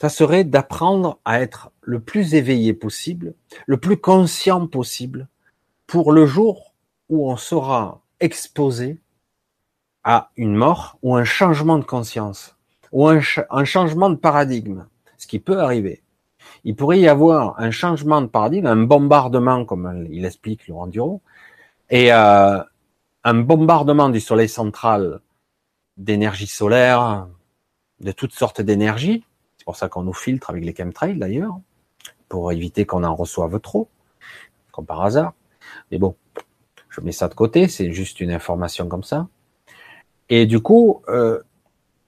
ça serait d'apprendre à être le plus éveillé possible, le plus conscient possible, pour le jour où on sera exposé à une mort ou un changement de conscience ou un, changement de paradigme, ce qui peut arriver. Il pourrait y avoir un changement de paradigme, un bombardement, comme il explique Laurent Duro, et euh, un bombardement du Soleil central d'énergie solaire, de toutes sortes d'énergie. C'est pour ça qu'on nous filtre avec les chemtrails d'ailleurs, pour éviter qu'on en reçoive trop, comme par hasard. Mais bon, je mets ça de côté, c'est juste une information comme ça. Et du coup, euh,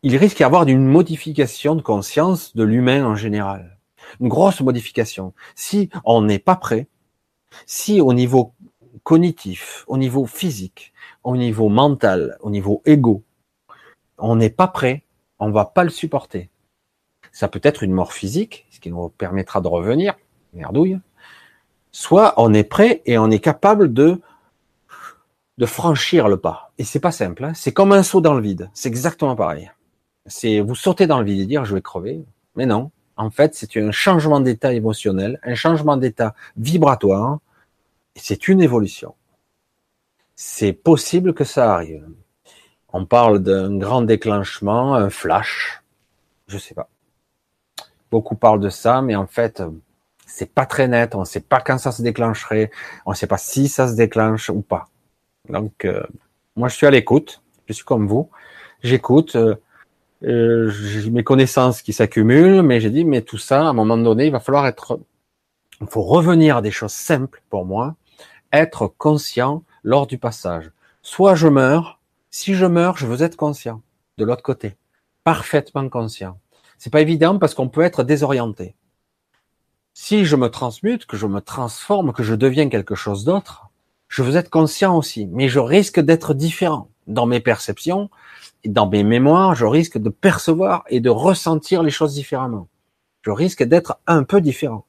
il risque d'y avoir une modification de conscience de l'humain en général. Une grosse modification. Si on n'est pas prêt, si au niveau cognitif, au niveau physique, au niveau mental, au niveau égo, on n'est pas prêt, on va pas le supporter. Ça peut être une mort physique, ce qui nous permettra de revenir, merdouille. Soit on est prêt et on est capable de de franchir le pas. Et c'est pas simple. Hein. C'est comme un saut dans le vide. C'est exactement pareil. C'est vous sautez dans le vide et dire je vais crever. Mais non. En fait, c'est un changement d'état émotionnel, un changement d'état vibratoire. C'est une évolution. C'est possible que ça arrive. On parle d'un grand déclenchement, un flash. Je sais pas. Beaucoup parlent de ça, mais en fait, c'est pas très net. On ne sait pas quand ça se déclencherait. On ne sait pas si ça se déclenche ou pas. Donc, euh, moi, je suis à l'écoute. Je suis comme vous. J'écoute. Euh, euh, j'ai mes connaissances qui s'accumulent, mais j'ai dit, mais tout ça, à un moment donné, il va falloir être, il faut revenir à des choses simples pour moi, être conscient lors du passage. Soit je meurs, si je meurs, je veux être conscient de l'autre côté, parfaitement conscient. C'est pas évident parce qu'on peut être désorienté. Si je me transmute, que je me transforme, que je deviens quelque chose d'autre, je veux être conscient aussi, mais je risque d'être différent dans mes perceptions et dans mes mémoires, je risque de percevoir et de ressentir les choses différemment. Je risque d'être un peu différent.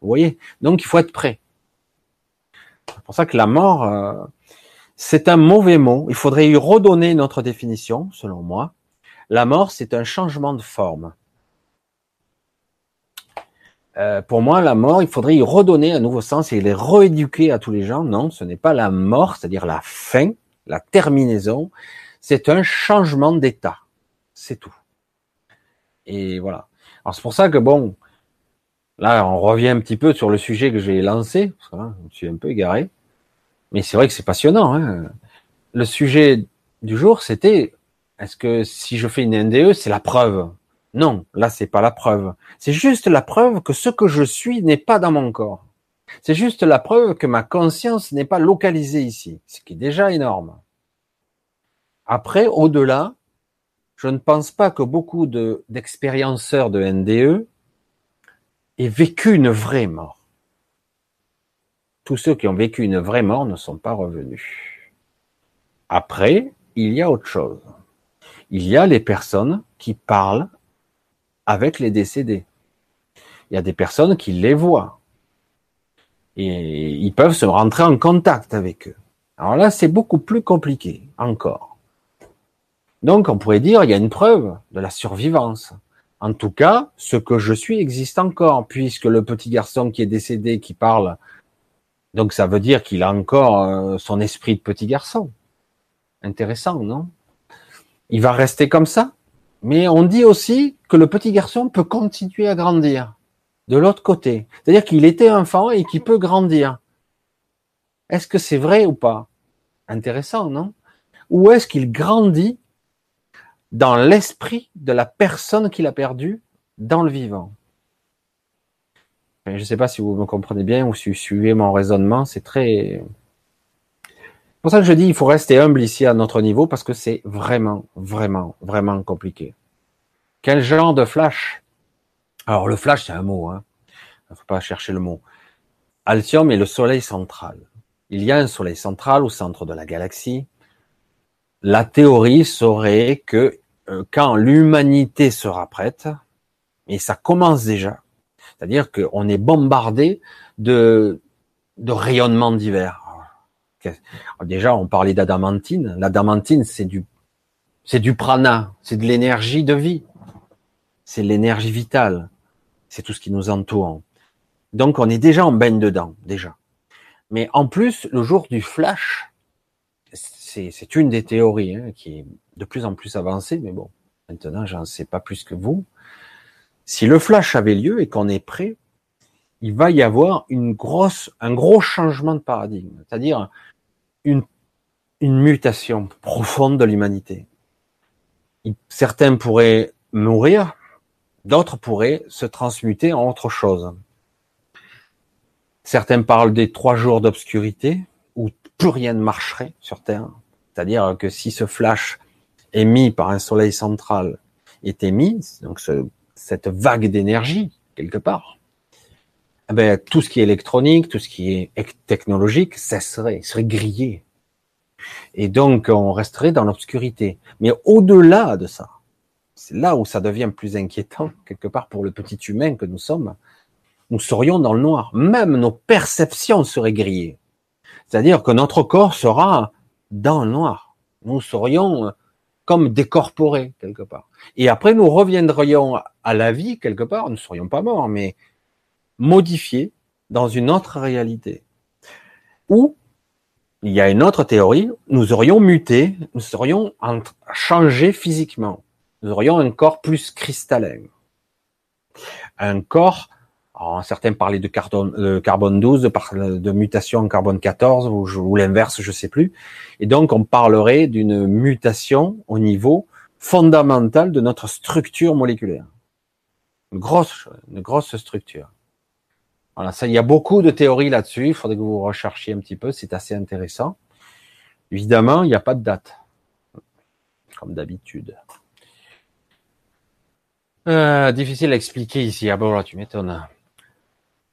Vous voyez? Donc il faut être prêt. C'est pour ça que la mort, euh, c'est un mauvais mot. Il faudrait y redonner notre définition, selon moi. La mort, c'est un changement de forme. Euh, pour moi, la mort, il faudrait y redonner un nouveau sens et les rééduquer à tous les gens. Non, ce n'est pas la mort, c'est-à-dire la fin, la terminaison. C'est un changement d'état. C'est tout. Et voilà. Alors c'est pour ça que bon, là, on revient un petit peu sur le sujet que j'ai lancé. Parce je suis un peu égaré. Mais c'est vrai que c'est passionnant. Hein. Le sujet du jour, c'était est-ce que si je fais une NDE, c'est la preuve? Non, là c'est pas la preuve. C'est juste la preuve que ce que je suis n'est pas dans mon corps. C'est juste la preuve que ma conscience n'est pas localisée ici, ce qui est déjà énorme. Après, au-delà, je ne pense pas que beaucoup d'expérienceurs de, NDE aient vécu une vraie mort. Tous ceux qui ont vécu une vraie mort ne sont pas revenus. Après, il y a autre chose. Il y a les personnes qui parlent avec les décédés. Il y a des personnes qui les voient. Et ils peuvent se rentrer en contact avec eux. Alors là, c'est beaucoup plus compliqué encore. Donc, on pourrait dire, il y a une preuve de la survivance. En tout cas, ce que je suis existe encore, puisque le petit garçon qui est décédé, qui parle, donc ça veut dire qu'il a encore euh, son esprit de petit garçon. Intéressant, non? Il va rester comme ça? Mais on dit aussi que le petit garçon peut continuer à grandir de l'autre côté. C'est-à-dire qu'il était enfant et qu'il peut grandir. Est-ce que c'est vrai ou pas? Intéressant, non? Ou est-ce qu'il grandit dans l'esprit de la personne qu'il a perdue dans le vivant? Je ne sais pas si vous me comprenez bien ou si vous suivez mon raisonnement, c'est très pour ça je dis, il faut rester humble ici à notre niveau parce que c'est vraiment, vraiment, vraiment compliqué. Quel genre de flash? Alors le flash, c'est un mot. Hein. Il ne faut pas chercher le mot. Altium est le soleil central. Il y a un soleil central au centre de la galaxie. La théorie serait que euh, quand l'humanité sera prête, et ça commence déjà, c'est-à-dire qu'on est bombardé de rayonnements divers Déjà, on parlait d'adamantine. L'adamantine, c'est du, c'est du prana, c'est de l'énergie de vie. c'est l'énergie vitale, c'est tout ce qui nous entoure. Donc on est déjà en baigne dedans, déjà. Mais en plus, le jour du flash, c'est une des théories hein, qui est de plus en plus avancée, mais bon, maintenant j'en sais pas plus que vous. Si le flash avait lieu et qu'on est prêt, il va y avoir une grosse, un gros changement de paradigme, c'est-à-dire une, mutation profonde de l'humanité. Certains pourraient mourir, d'autres pourraient se transmuter en autre chose. Certains parlent des trois jours d'obscurité où plus rien ne marcherait sur Terre. C'est-à-dire que si ce flash émis par un soleil central est émis, donc cette vague d'énergie quelque part, eh ben, tout ce qui est électronique, tout ce qui est technologique cesserait, serait grillé. Et donc on resterait dans l'obscurité. Mais au-delà de ça, c'est là où ça devient plus inquiétant, quelque part pour le petit humain que nous sommes, nous serions dans le noir. Même nos perceptions seraient grillées. C'est-à-dire que notre corps sera dans le noir. Nous serions comme décorporés quelque part. Et après, nous reviendrions à la vie quelque part. Nous ne serions pas morts, mais modifiés dans une autre réalité. Ou il y a une autre théorie, nous aurions muté, nous serions changés physiquement. Nous aurions un corps plus cristallin. Un corps alors, certains parlaient de carbone, carbone 12, de, mutation en carbone 14 ou, l'inverse, je sais plus. Et donc, on parlerait d'une mutation au niveau fondamental de notre structure moléculaire. Une grosse, une grosse structure. Ça, il y a beaucoup de théories là-dessus. Il faudrait que vous recherchiez un petit peu. C'est assez intéressant. Évidemment, il n'y a pas de date, comme d'habitude. Euh, difficile à expliquer ici. Ah bon, tu m'étonnes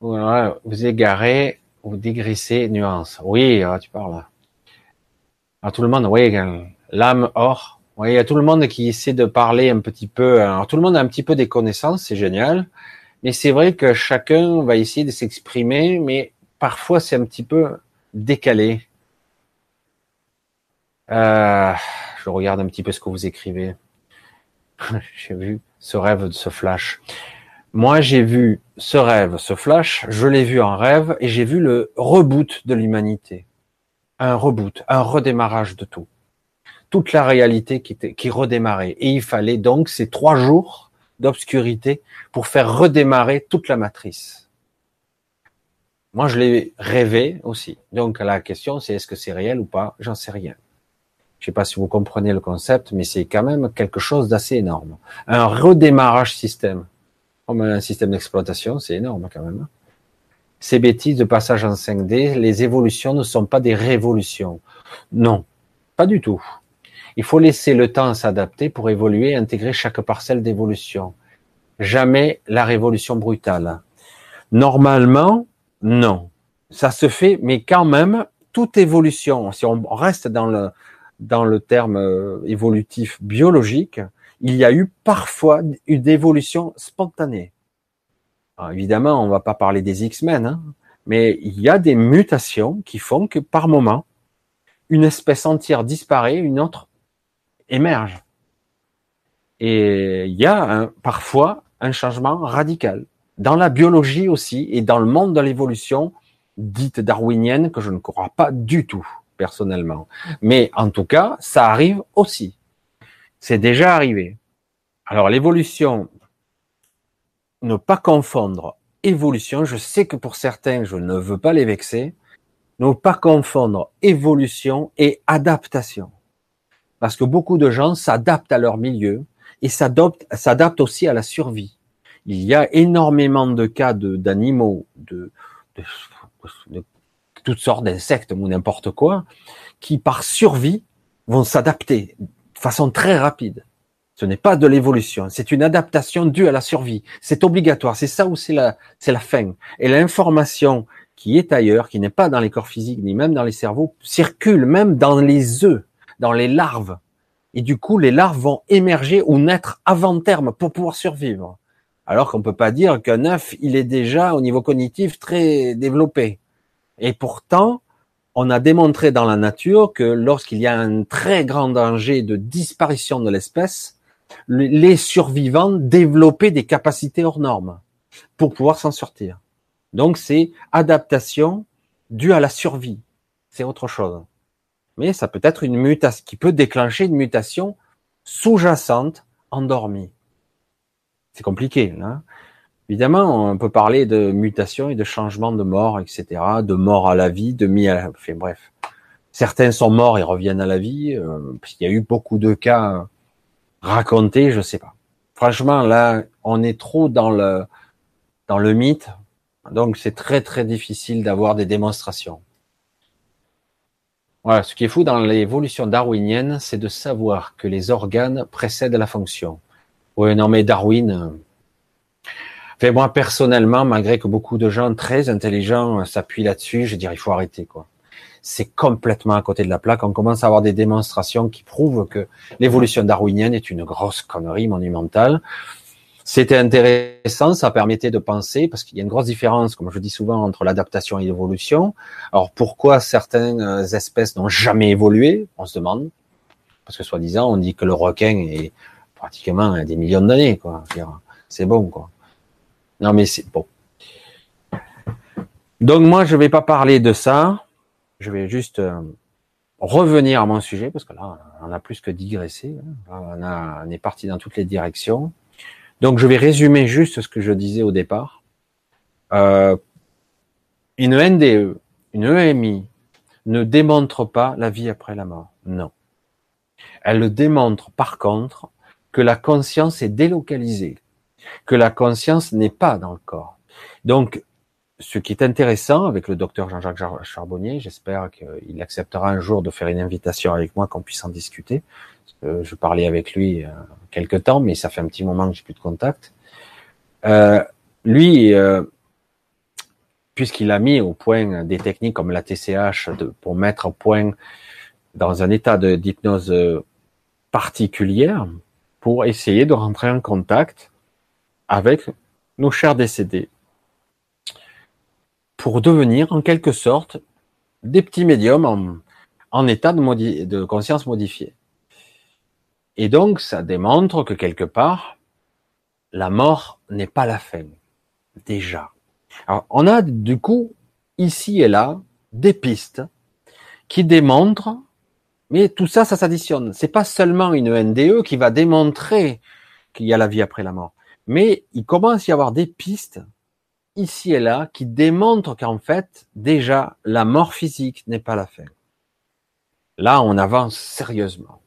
vous égarez, vous dégraissez, nuance. Oui, tu parles. Alors, tout le monde, oui, l'âme or. Oui, il y a tout le monde qui essaie de parler un petit peu. Alors, tout le monde a un petit peu des connaissances, c'est génial. Mais c'est vrai que chacun va essayer de s'exprimer, mais parfois c'est un petit peu décalé. Euh, je regarde un petit peu ce que vous écrivez. J'ai vu ce rêve de ce flash. Moi, j'ai vu ce rêve, ce flash, je l'ai vu en rêve et j'ai vu le reboot de l'humanité. Un reboot, un redémarrage de tout. Toute la réalité qui, redémarrait. Et il fallait donc ces trois jours d'obscurité pour faire redémarrer toute la matrice. Moi, je l'ai rêvé aussi. Donc, la question, c'est est-ce que c'est réel ou pas? J'en sais rien. Je sais pas si vous comprenez le concept, mais c'est quand même quelque chose d'assez énorme. Un redémarrage système comme un système d'exploitation, c'est énorme quand même. Ces bêtises de passage en 5D, les évolutions ne sont pas des révolutions. Non, pas du tout. Il faut laisser le temps s'adapter pour évoluer intégrer chaque parcelle d'évolution. Jamais la révolution brutale. Normalement, non. Ça se fait, mais quand même, toute évolution, si on reste dans le, dans le terme euh, évolutif biologique, il y a eu parfois une évolution spontanée. évidemment, on ne va pas parler des X-Men, hein, mais il y a des mutations qui font que par moment, une espèce entière disparaît, une autre émerge. Et il y a parfois un changement radical. Dans la biologie aussi, et dans le monde de l'évolution dite darwinienne, que je ne crois pas du tout, personnellement. Mais en tout cas, ça arrive aussi. C'est déjà arrivé. Alors l'évolution, ne pas confondre évolution, je sais que pour certains, je ne veux pas les vexer, ne pas confondre évolution et adaptation. Parce que beaucoup de gens s'adaptent à leur milieu et s'adaptent aussi à la survie. Il y a énormément de cas d'animaux, de, de, de, toutes sortes d'insectes ou n'importe quoi, qui par survie vont s'adapter façon très rapide. Ce n'est pas de l'évolution, c'est une adaptation due à la survie. C'est obligatoire, c'est ça où c'est la, c'est la fin. Et l'information qui est ailleurs, qui n'est pas dans les corps physiques ni même dans les cerveaux, circule même dans les œufs, dans les larves. Et du coup, les larves vont émerger ou naître avant terme pour pouvoir survivre. Alors qu'on peut pas dire qu'un œuf, il est déjà au niveau cognitif très développé. Et pourtant, on a démontré dans la nature que lorsqu'il y a un très grand danger de disparition de l'espèce, les survivants développaient des capacités hors normes pour pouvoir s'en sortir. Donc c'est adaptation due à la survie. C'est autre chose. Mais ça peut être une mutation qui peut déclencher une mutation sous-jacente endormie. C'est compliqué. Là. Évidemment, on peut parler de mutation et de changement de mort, etc., de mort à la vie, de mis à la... Enfin, bref. Certains sont morts et reviennent à la vie. Euh, il y a eu beaucoup de cas racontés, je sais pas. Franchement, là, on est trop dans le dans le mythe, donc c'est très très difficile d'avoir des démonstrations. Voilà, ce qui est fou dans l'évolution darwinienne, c'est de savoir que les organes précèdent la fonction. Oui, non mais Darwin. Euh, enfin, moi personnellement, malgré que beaucoup de gens très intelligents s'appuient là-dessus, je dirais il faut arrêter quoi. C'est complètement à côté de la plaque. On commence à avoir des démonstrations qui prouvent que l'évolution darwinienne est une grosse connerie monumentale. C'était intéressant, ça permettait de penser, parce qu'il y a une grosse différence, comme je dis souvent, entre l'adaptation et l'évolution. Alors pourquoi certaines espèces n'ont jamais évolué? On se demande. Parce que soi-disant, on dit que le requin est pratiquement à des millions d'années, quoi. C'est bon, quoi. Non, mais c'est bon. Donc moi, je vais pas parler de ça. Je vais juste euh, revenir à mon sujet, parce que là, on a plus que digressé. Hein. On est parti dans toutes les directions. Donc je vais résumer juste ce que je disais au départ. Euh, une NDE, une EMI ne démontre pas la vie après la mort. Non. Elle démontre par contre que la conscience est délocalisée, que la conscience n'est pas dans le corps. Donc, ce qui est intéressant avec le docteur Jean-Jacques Charbonnier, j'espère qu'il acceptera un jour de faire une invitation avec moi, qu'on puisse en discuter. Je parlais avec lui euh, quelque temps, mais ça fait un petit moment que j'ai plus de contact. Euh, lui, euh, puisqu'il a mis au point des techniques comme la TCH pour mettre au point dans un état d'hypnose particulière, pour essayer de rentrer en contact avec nos chers décédés, pour devenir en quelque sorte des petits médiums en, état de conscience modifiée. Et donc, ça démontre que quelque part, la mort n'est pas la fin. Déjà. Alors, on a du coup, ici et là, des pistes qui démontrent, mais tout ça, ça s'additionne. C'est pas seulement une NDE qui va démontrer qu'il y a la vie après la mort. Mais il commence à y avoir des pistes ici et là qui démontrent qu'en fait, déjà, la mort physique n'est pas la fin. Là, on avance sérieusement.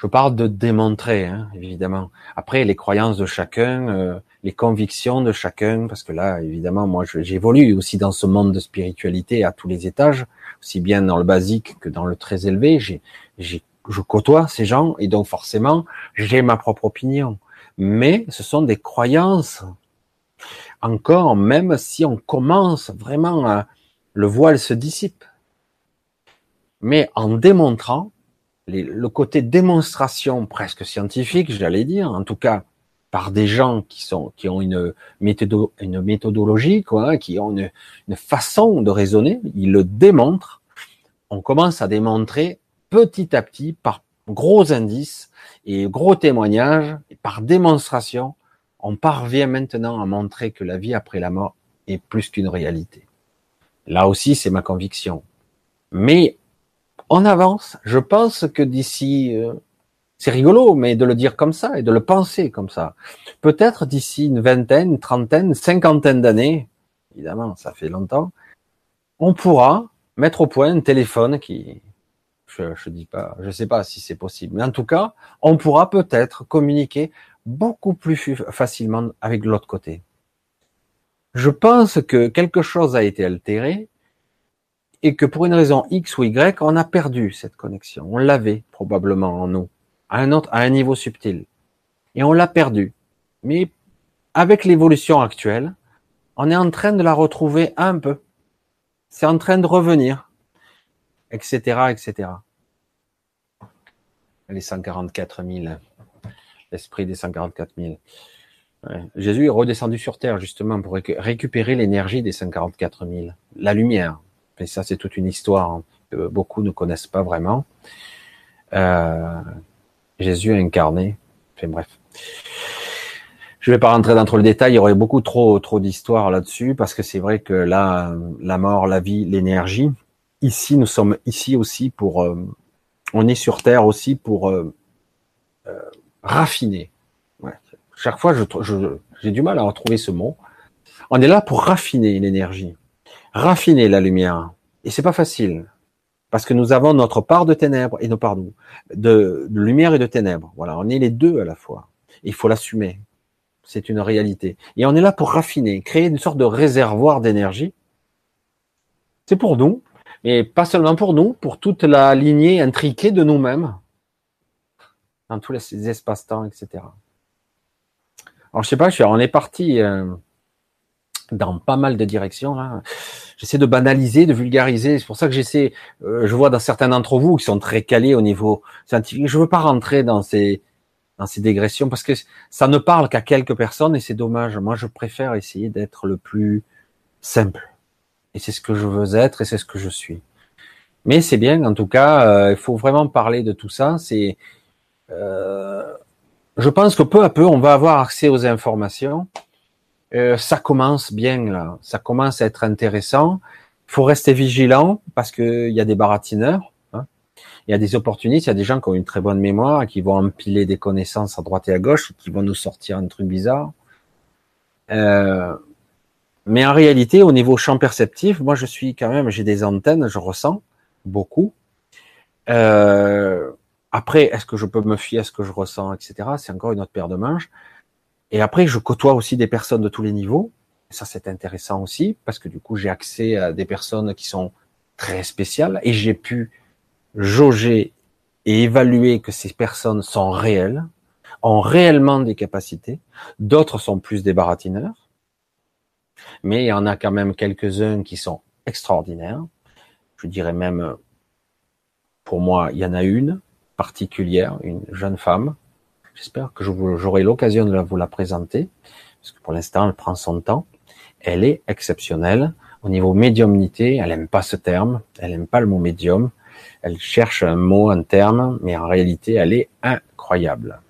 Je parle de démontrer, hein, évidemment. Après, les croyances de chacun, euh, les convictions de chacun, parce que là, évidemment, moi, j'évolue aussi dans ce monde de spiritualité à tous les étages, aussi bien dans le basique que dans le très élevé. J'ai, je côtoie ces gens et donc forcément, j'ai ma propre opinion. Mais ce sont des croyances. Encore, même si on commence vraiment à, le voile se dissipe. Mais en démontrant, le côté démonstration presque scientifique, j'allais dire, en tout cas par des gens qui sont qui ont une, une méthodologie, quoi, qui ont une, une, façon de raisonner, ils le démontrent. On commence à démontrer petit à petit par gros indices et gros témoignages, et par démonstration, on parvient maintenant à montrer que la vie après la mort est plus qu'une réalité. Là aussi, c'est ma conviction. Mais on avance. Je pense que d'ici, euh, c'est rigolo, mais de le dire comme ça et de le penser comme ça. Peut-être d'ici une vingtaine, trentaine, cinquantaine d'années, évidemment, ça fait longtemps, on pourra mettre au point un téléphone qui, je, je dis pas, je sais pas si c'est possible, mais en tout cas, on pourra peut-être communiquer beaucoup plus facilement avec l'autre côté. Je pense que quelque chose a été altéré et que pour une raison X ou Y, on a perdu cette connexion. On l'avait probablement en nous, à un niveau subtil. Et on l'a perdu. Mais avec l'évolution actuelle, on est en train de la retrouver un peu. C'est en train de revenir, etc., etc. Les 144 000, l'esprit des 144 000. Jésus est redescendu sur terre justement pour récupérer l'énergie des 144 000, la lumière. Et ça, c'est toute une histoire hein, que beaucoup ne connaissent pas vraiment. Euh, Jésus incarné, Enfin bref. Je vais pas rentrer dans trop le détail, il y aurait beaucoup trop trop d'histoires là-dessus parce que c'est vrai que là, la mort, la vie, l'énergie. Ici, nous sommes ici aussi pour, euh, on est sur Terre aussi pour euh, raffiner. Chaque fois, j'ai du mal à retrouver ce mot. On est là pour raffiner l'énergie, raffiner la lumière, et c'est pas facile parce que nous avons notre part de ténèbres et nos parts de, lumière et de ténèbres. Voilà, on est les deux à la fois. Il faut l'assumer. C'est une réalité. Et on est là pour raffiner, créer une sorte de réservoir d'énergie. C'est pour nous, mais pas seulement pour nous, pour toute la lignée intriquée de nous-mêmes, dans tous les espaces-temps, etc. Alors je sais pas, on est parti euh, dans pas mal de directions. Là. J'essaie de banaliser, de vulgariser. C'est pour ça que j'essaie. Euh, je vois dans certains d'entre vous qui sont très calés au niveau scientifique. Je veux pas rentrer dans ces dans ces dégressions parce que ça ne parle qu'à quelques personnes et c'est dommage. Moi, je préfère essayer d'être le plus simple. Et c'est ce que je veux être et c'est ce que je suis. Mais c'est bien, en tout cas, euh, il faut vraiment parler de tout ça. C'est, euh, je pense que peu à peu, on va avoir accès aux informations euh, ça commence bien là, ça commence à être intéressant. Il faut rester vigilant parce qu'il y a des baratineurs, hein. il y a des opportunistes, il y a des gens qui ont une très bonne mémoire, qui vont empiler des connaissances à droite et à gauche, qui vont nous sortir un truc bizarre. Euh, mais en réalité, au niveau champ perceptif, moi je suis quand même, j'ai des antennes, je ressens beaucoup. Euh, après, est-ce que je peux me fier à ce que je ressens, etc. C'est encore une autre paire de manches. Et après, je côtoie aussi des personnes de tous les niveaux. ça, c'est intéressant aussi, parce que du coup, j'ai accès à des personnes qui sont très spéciales et j'ai pu jauger et évaluer que ces personnes sont réelles, ont réellement des capacités. D'autres sont plus des baratineurs. Mais il y en a quand même quelques-uns qui sont extraordinaires. Je dirais même, pour moi, il y en a une particulière, une jeune femme, J'espère que j'aurai l'occasion de vous la présenter, parce que pour l'instant, elle prend son temps. Elle est exceptionnelle. Au niveau médiumnité, elle aime pas ce terme, elle aime pas le mot médium. Elle cherche un mot, un terme, mais en réalité, elle est incroyable.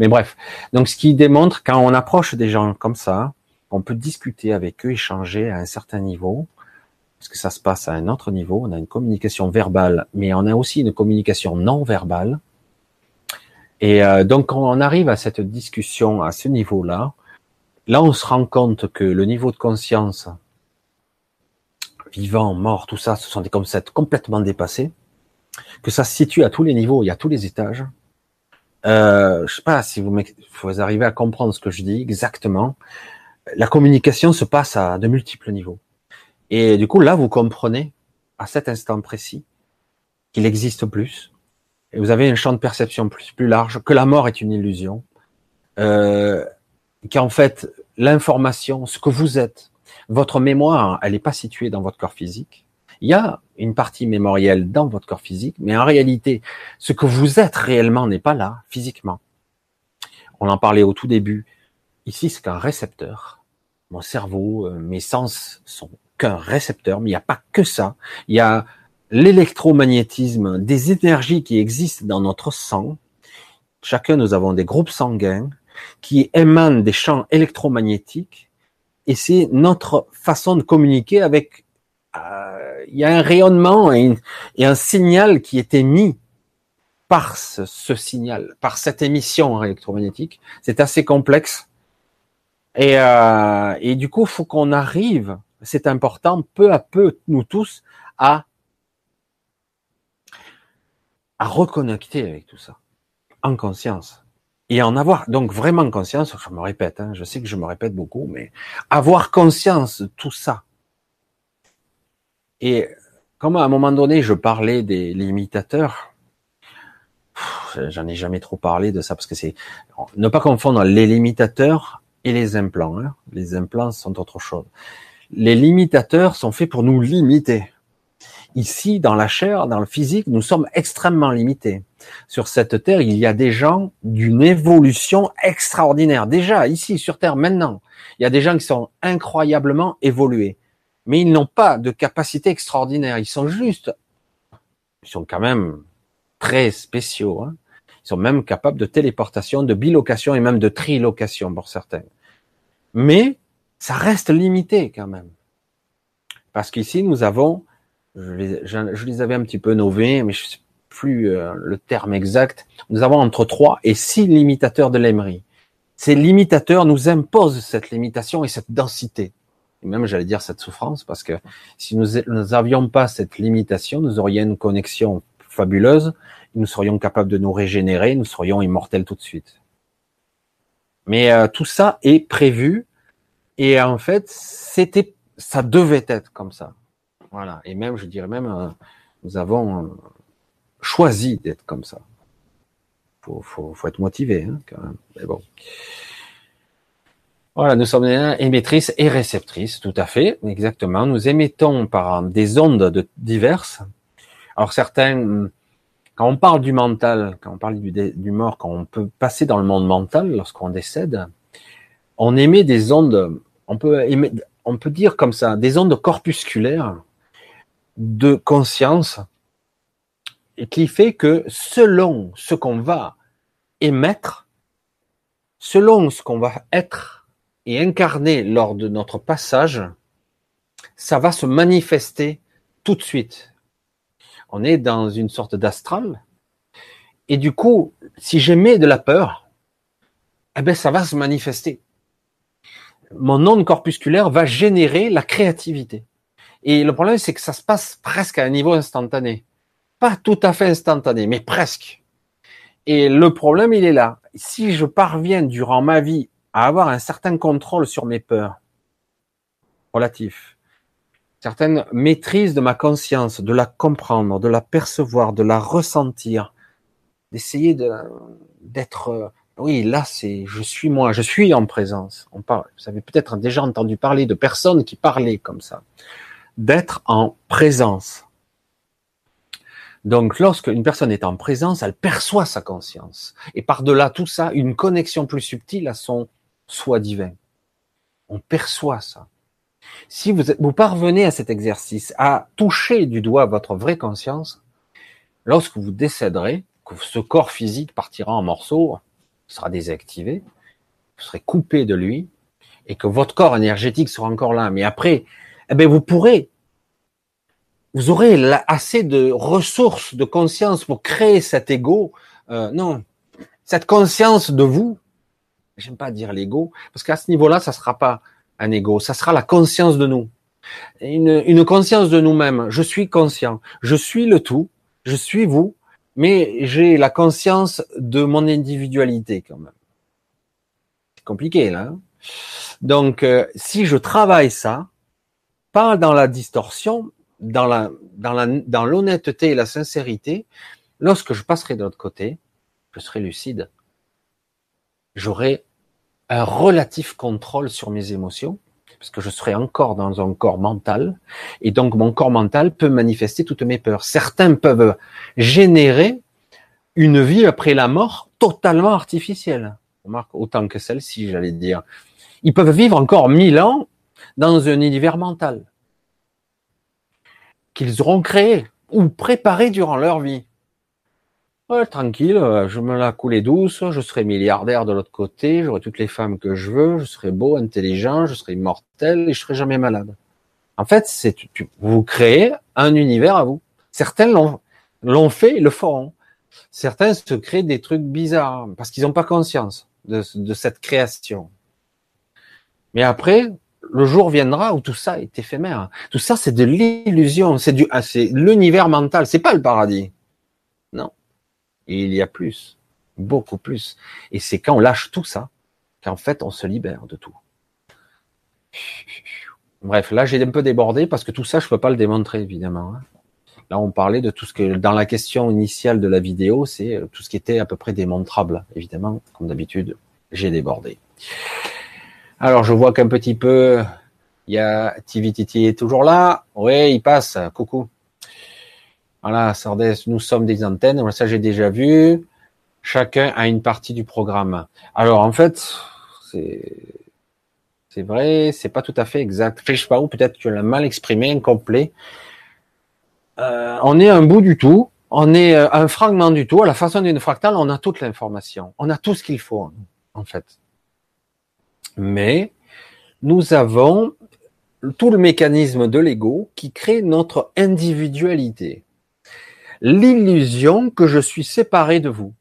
Mais bref, donc ce qui démontre quand on approche des gens comme ça, on peut discuter avec eux, échanger à un certain niveau, parce que ça se passe à un autre niveau. On a une communication verbale, mais on a aussi une communication non verbale. Et euh, donc, quand on arrive à cette discussion à ce niveau-là, là, on se rend compte que le niveau de conscience, vivant, mort, tout ça, ce sont des concepts complètement dépassés, que ça se situe à tous les niveaux, y a tous les étages. Euh, je sais pas si vous, vous arrivez à comprendre ce que je dis exactement. La communication se passe à de multiples niveaux. Et du coup, là, vous comprenez, à cet instant précis, qu'il existe plus, et vous avez un champ de perception plus, plus large, que la mort est une illusion, euh, qu'en fait l'information, ce que vous êtes, votre mémoire, elle n'est pas située dans votre corps physique. Il y a une partie mémorielle dans votre corps physique, mais en réalité, ce que vous êtes réellement n'est pas là, physiquement. On en parlait au tout début. Ici, c'est qu'un récepteur. Mon cerveau, euh, mes sens sont qu'un récepteur, mais il n'y a pas que ça. Il y a l'électromagnétisme, des énergies qui existent dans notre sang. Chacun, nous avons des groupes sanguins qui émanent des champs électromagnétiques et c'est notre façon de communiquer avec. Euh, il y a un rayonnement et, un signal qui est émis par ce, signal, par cette émission électromagnétique. C'est assez complexe et, euh, et du coup, faut qu'on arrive. C'est important, peu à peu, nous tous, à à reconnecter avec tout ça, en conscience. Et en avoir, donc vraiment conscience, je me répète, hein, je sais que je me répète beaucoup, mais avoir conscience de tout ça. Et comme à un moment donné, je parlais des limitateurs, j'en ai jamais trop parlé de ça parce que c'est ne pas confondre les limitateurs et les implants. Hein. Les implants sont autre chose. Les limitateurs sont faits pour nous limiter. Ici, dans la chair, dans le physique, nous sommes extrêmement limités. Sur cette terre, il y a des gens d'une évolution extraordinaire. Déjà, ici, sur Terre, maintenant, il y a des gens qui sont incroyablement évolués. Mais ils n'ont pas de capacité extraordinaire. Ils sont juste, ils sont quand même très spéciaux. Hein. Ils sont même capables de téléportation, de bilocation et même de trilocation pour certains. Mais ça reste limité quand même. Parce qu'ici, nous avons, je les, je les, avais un petit peu novés, mais je sais plus euh, le terme exact, nous avons entre 3 et 6 limitateurs de l'aimerie. Ces limitateurs nous imposent cette limitation et cette densité. Et même, j'allais dire, cette souffrance, parce que si nous n'avions pas cette limitation, nous aurions une connexion fabuleuse, nous serions capables de nous régénérer, nous serions immortels tout de suite. Mais euh, tout ça est prévu, et en fait, c'était, ça devait être comme ça. Voilà. Et même, je dirais même, euh, nous avons euh, choisi d'être comme ça. Faut, faut, faut être motivé, hein, quand même. Mais bon. Voilà, nous sommes émettrices et réceptrices, tout à fait, exactement. Nous émettons par des ondes de, diverses. Alors certains, quand on parle du mental, quand on parle du, du mort, quand on peut passer dans le monde mental lorsqu'on décède, on émet des ondes, on peut on peut dire comme ça, des ondes corpusculaires de conscience et qui fait que selon ce qu'on va émettre, selon ce qu'on va être et incarner lors de notre passage, ça va se manifester tout de suite. On est dans une sorte d'astral. Et du coup, si j'émets de la peur, eh ben, ça va se manifester. Mon onde corpusculaire va générer la créativité. Et le problème, c'est que ça se passe presque à un niveau instantané. Pas tout à fait instantané, mais presque. Et le problème, il est là. Si je parviens durant ma vie à avoir un certain contrôle sur mes peurs, relatif, certaine maîtrise de ma conscience, de la comprendre, de la percevoir, de la ressentir, d'essayer de d'être oui, là c'est je suis moi, je suis en présence. On parle, vous avez peut-être déjà entendu parler de personnes qui parlaient comme ça d'être en présence. Donc, lorsque une personne est en présence, elle perçoit sa conscience. Et par-delà tout ça, une connexion plus subtile à son soi divin. On perçoit ça. Si vous, vous parvenez à cet exercice, à toucher du doigt votre vraie conscience, lorsque vous décéderez, que ce corps physique partira en morceaux, sera désactivé, vous serez coupé de lui, et que votre corps énergétique sera encore là. Mais après, eh bien, vous pourrez, vous aurez assez de ressources, de conscience pour créer cet ego. Euh, non, cette conscience de vous. J'aime pas dire l'ego, parce qu'à ce niveau-là, ça sera pas un ego, ça sera la conscience de nous. Une, une conscience de nous-mêmes. Je suis conscient. Je suis le tout. Je suis vous. Mais j'ai la conscience de mon individualité quand même. C'est compliqué là. Hein. Donc, euh, si je travaille ça, pas dans la distorsion, dans la, dans l'honnêteté et la sincérité, lorsque je passerai de l'autre côté, je serai lucide. J'aurai un relatif contrôle sur mes émotions, parce que je serai encore dans un corps mental, et donc mon corps mental peut manifester toutes mes peurs. Certains peuvent générer une vie après la mort totalement artificielle. Autant que celle-ci, j'allais dire. Ils peuvent vivre encore mille ans dans un univers mental qu'ils auront créé ou préparé durant leur vie. Tranquille, euh, je me la couler douce, je serai milliardaire de l'autre côté, j'aurai toutes les femmes que je veux, je serai beau, intelligent, je serai immortel et je serai jamais malade. En fait, c'est vous créez un univers à vous. Certains l'ont fait, le feront. Certains se créent des trucs bizarres parce qu'ils n'ont pas conscience de, de cette création. Mais après, le jour viendra où tout ça est éphémère. Tout ça, c'est de l'illusion, c'est du, ah, c'est l'univers mental, c'est pas le paradis. Non. il y a plus, beaucoup plus. Et c'est quand on lâche tout ça qu'en fait on se libère de tout. Bref, là j'ai un peu débordé parce que tout ça je peux pas le démontrer évidemment. Hein. Là on parlait de tout ce que dans la question initiale de la vidéo, c'est euh, tout ce qui était à peu près démontrable. Évidemment, comme d'habitude, j'ai débordé. Alors, je vois qu'un petit peu, il y a Tivititi est toujours là. Oui, il passe. Coucou. Voilà, Sardès, nous sommes des antennes. Ça, j'ai déjà vu. Chacun a une partie du programme. Alors, en fait, c'est, c'est vrai, c'est pas tout à fait exact. Je sais pas où, peut-être que tu l'as mal exprimé, incomplet. Euh, on est un bout du tout. On est euh, un fragment du tout. À la façon d'une fractale, on a toute l'information. On a tout ce qu'il faut, en fait. Mais nous avons tout le mécanisme de l'ego qui crée notre individualité. L'illusion que je suis séparé de vous.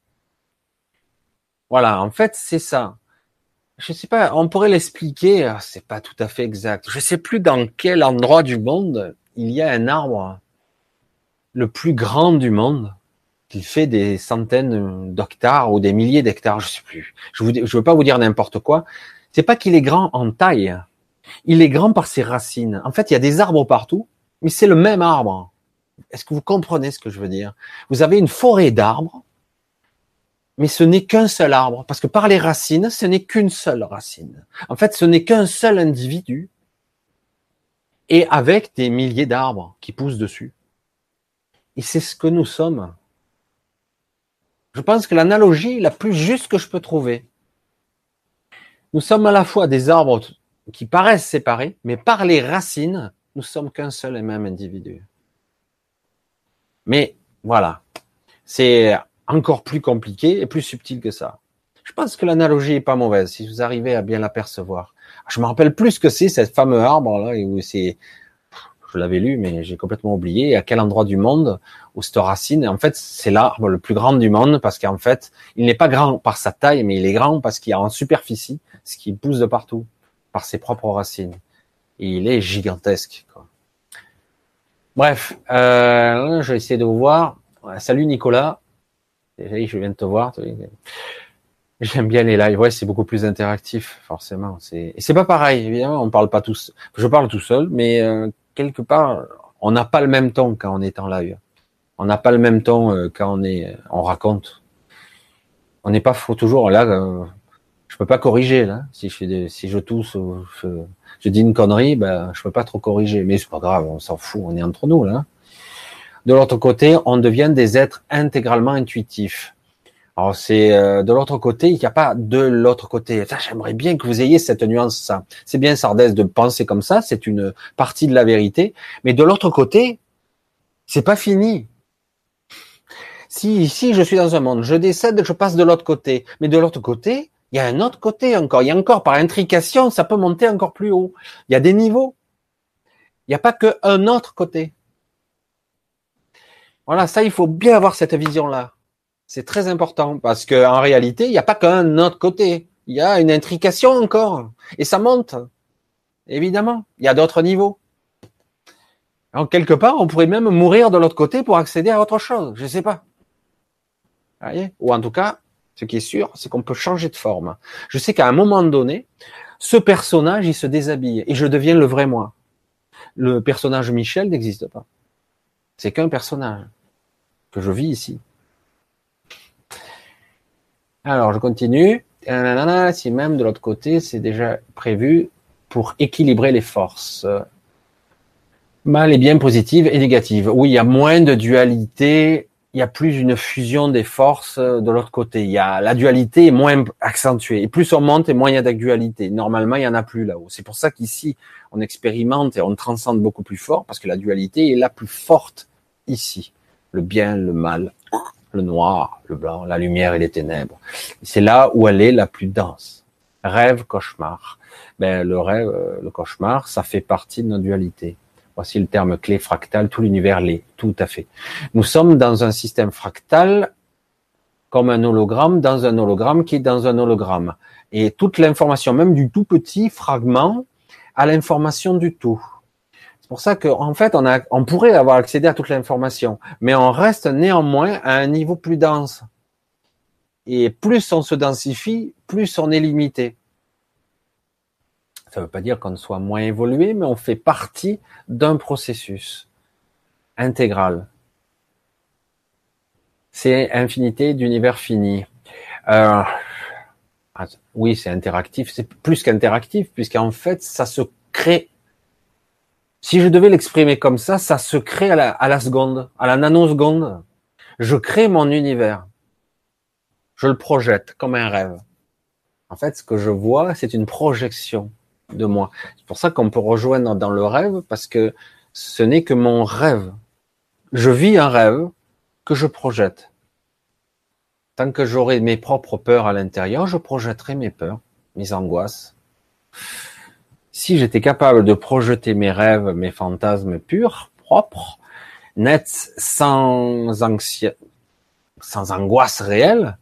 Voilà, en fait, c'est ça. Je sais pas, on pourrait l'expliquer, ah, c'est pas tout à fait exact. Je sais plus dans quel endroit du monde il y a un arbre le plus grand du monde qui fait des centaines d'hectares ou des milliers d'hectares, je sais plus. Je ne veux pas vous dire n'importe quoi. C'est pas qu'il est grand en taille. Il est grand par ses racines. En fait, il y a des arbres partout, mais c'est le même arbre. Est-ce que vous comprenez ce que je veux dire? Vous avez une forêt d'arbres, mais ce n'est qu'un seul arbre, parce que par les racines, ce n'est qu'une seule racine. En fait, ce n'est qu'un seul individu, et avec des milliers d'arbres qui poussent dessus. Et c'est ce que nous sommes. Je pense que l'analogie la plus juste que je peux trouver, nous sommes à la fois des arbres qui paraissent séparés, mais par les racines, nous sommes qu'un seul et même individu. Mais voilà, c'est encore plus compliqué et plus subtil que ça. Je pense que l'analogie est pas mauvaise si vous arrivez à bien l'apercevoir. Je me rappelle plus que c'est cette fameux arbre là où c'est je l'avais lu, mais j'ai complètement oublié à quel endroit du monde où cette racine, en fait, c'est l'arbre le plus grand du monde parce qu'en fait, il n'est pas grand par sa taille, mais il est grand parce qu'il a en superficie ce qui pousse de partout par ses propres racines. Et il est gigantesque. Quoi. Bref, euh, je vais essayer de vous voir. Salut Nicolas. Je viens de te voir. J'aime bien les lives. Ouais, c'est beaucoup plus interactif, forcément. C'est, c'est pas pareil, évidemment. On parle pas tous. Je parle tout seul, mais euh, quelque part, on n'a pas le même temps quand on est en live. On n'a pas le même temps euh, quand on est, on raconte. On n'est pas faut toujours là. Euh, je peux pas corriger là. Si je fais si je tousse, je, je, dis une connerie, ben je peux pas trop corriger. Mais c'est pas grave, on s'en fout. On est entre nous là. De l'autre côté, on devient des êtres intégralement intuitifs. Alors c'est euh, de l'autre côté, il n'y a pas de l'autre côté. J'aimerais bien que vous ayez cette nuance. Ça, c'est bien Sardès de penser comme ça, c'est une partie de la vérité. Mais de l'autre côté, c'est pas fini. Si ici je suis dans un monde, je décède, je passe de l'autre côté. Mais de l'autre côté, il y a un autre côté encore. Il y a encore par intrication, ça peut monter encore plus haut. Il y a des niveaux. Il n'y a pas qu'un autre côté. Voilà, ça, il faut bien avoir cette vision-là. C'est très important parce qu'en réalité, il n'y a pas qu'un autre côté. Il y a une intrication encore. Et ça monte. Évidemment. Il y a d'autres niveaux. En quelque part, on pourrait même mourir de l'autre côté pour accéder à autre chose. Je ne sais pas. Voyez? Ou en tout cas, ce qui est sûr, c'est qu'on peut changer de forme. Je sais qu'à un moment donné, ce personnage, il se déshabille et je deviens le vrai moi. Le personnage Michel n'existe pas. C'est qu'un personnage que je vis ici. Alors, je continue. Si même de l'autre côté, c'est déjà prévu pour équilibrer les forces. Mal et bien positive et négative. Oui, il y a moins de dualité, il y a plus une fusion des forces de l'autre côté. Il y a la dualité est moins accentuée. Et plus on monte, et moins il y a d'actualité. Normalement, il y en a plus là-haut. C'est pour ça qu'ici, on expérimente et on transcende beaucoup plus fort parce que la dualité est la plus forte ici. Le bien, le mal le noir, le blanc, la lumière et les ténèbres. C'est là où elle est la plus dense. Rêve, cauchemar. Ben, le rêve, euh, le cauchemar, ça fait partie de notre dualité. Voici le terme clé fractal, tout l'univers l'est, tout à fait. Nous sommes dans un système fractal comme un hologramme dans un hologramme qui est dans un hologramme. Et toute l'information, même du tout petit fragment, a l'information du tout pour ça qu'en fait, on, a, on pourrait avoir accédé à toute l'information, mais on reste néanmoins à un niveau plus dense. Et plus on se densifie, plus on est limité. Ça ne veut pas dire qu'on soit moins évolué, mais on fait partie d'un processus intégral. C'est infinité d'univers fini. Euh, ah, oui, c'est interactif, c'est plus qu'interactif, puisqu'en fait, ça se crée si je devais l'exprimer comme ça, ça se crée à la, seconde, à la nanoseconde. Je crée mon univers. Je le projette comme un rêve. En fait, ce que je vois, c'est une projection de moi. C'est pour ça qu'on peut rejoindre dans le rêve, parce que ce n'est que mon rêve. Je vis un rêve que je projette. Tant que j'aurai mes propres peurs à l'intérieur, je projetterai mes peurs, mes angoisses. Si j'étais capable de projeter mes rêves, mes fantasmes purs, propres, nets, sans anxiété, sans angoisse réelle,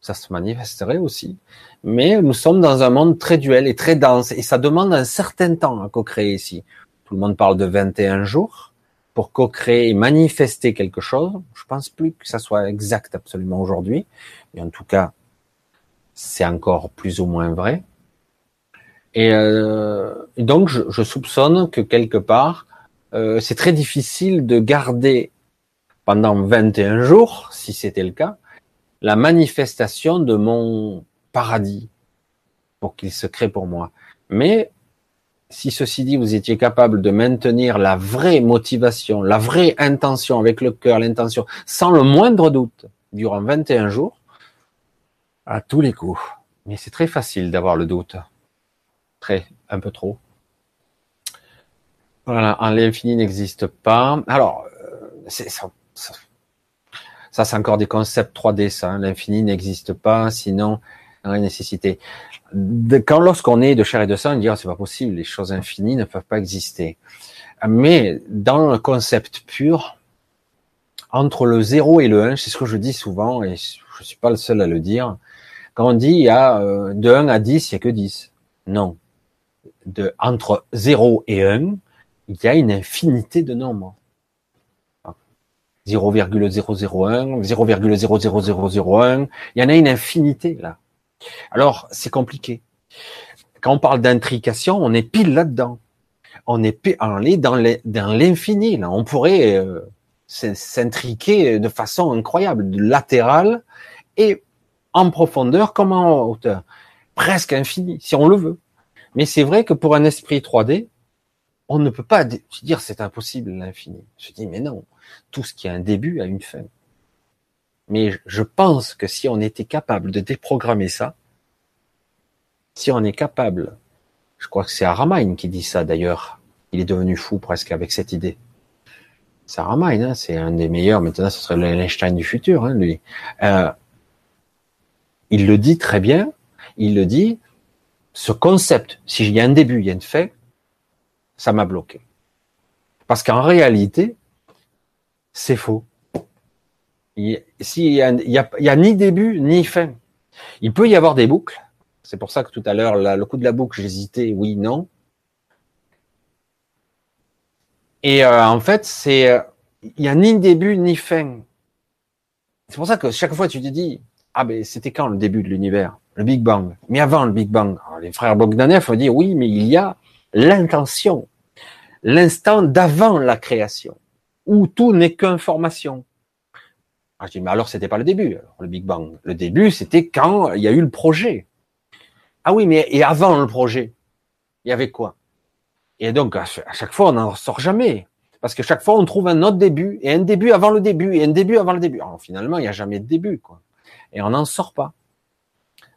ça se manifesterait aussi. Mais nous sommes dans un monde très duel et très dense, et ça demande un certain temps à co-créer ici. Tout le monde parle de 21 jours pour co-créer et manifester quelque chose. Je pense plus que ça soit exact absolument aujourd'hui, mais en tout cas, c'est encore plus ou moins vrai. Et, euh, donc, je, je, soupçonne que quelque part, euh, c'est très difficile de garder pendant 21 jours, si c'était le cas, la manifestation de mon paradis pour qu'il se crée pour moi. Mais si ceci dit, vous étiez capable de maintenir la vraie motivation, la vraie intention avec le cœur, l'intention, sans le moindre doute, durant 21 jours, à tous les coups. Mais c'est très facile d'avoir le doute. Très, un peu trop. Voilà, l'infini n'existe pas. Alors, euh, c'est ça, c'est encore des concepts 3D, ça. Hein. L'infini n'existe pas, sinon rien nécessité. quand lorsqu'on est de chair et de sang, on dit oh, c'est pas possible, les choses infinies ne peuvent pas exister. Mais dans le concept pur, entre le 0 et le 1, c'est ce que je dis souvent, et je suis pas le seul à le dire, quand on dit il y a euh, de 1 à 10, il y a que 10. Non. De, entre 0 et 1, il y a une infinité de nombres. 0,001, 0,00001, il y en a une infinité là. Alors, c'est compliqué. Quand on parle d'intrication, on est pile là-dedans. On est, on est dans l'infini là. On pourrait euh, s'intriquer de façon incroyable, latérale et en profondeur comme en hauteur, presque infini, si on le veut. Mais c'est vrai que pour un esprit 3D, on ne peut pas dire c'est impossible l'infini. Je dis mais non, tout ce qui a un début a une fin. Mais je pense que si on était capable de déprogrammer ça, si on est capable, je crois que c'est Aramain qui dit ça d'ailleurs, il est devenu fou presque avec cette idée. C'est Aramain, hein, c'est un des meilleurs, maintenant ce serait l'Einstein du futur, hein, lui. Euh, il le dit très bien, il le dit, ce concept, s'il y a un début, il y a une fin, ça m'a bloqué. Parce qu'en réalité, c'est faux. Il n'y a, ni début ni fin. Il peut y avoir des boucles. C'est pour ça que tout à l'heure, le coup de la boucle, j'hésitais, oui, non. Et euh, en fait, c'est euh, il n'y a ni début ni fin. C'est pour ça que chaque fois tu te dis ah ben c'était quand le début de l'univers, le Big Bang. Mais avant le Big Bang, les frères Bogdanov ont dit oui, mais il y a l'intention, l'instant d'avant la création où tout n'est qu'information. Ah, je dis, mais alors c'était pas le début, le Big Bang. Le début, c'était quand il y a eu le projet. Ah oui, mais et avant le projet, il y avait quoi? Et donc, à chaque fois, on n'en sort jamais. Parce que chaque fois, on trouve un autre début, et un début avant le début, et un début avant le début. Alors, finalement, il n'y a jamais de début, quoi. Et on n'en sort pas.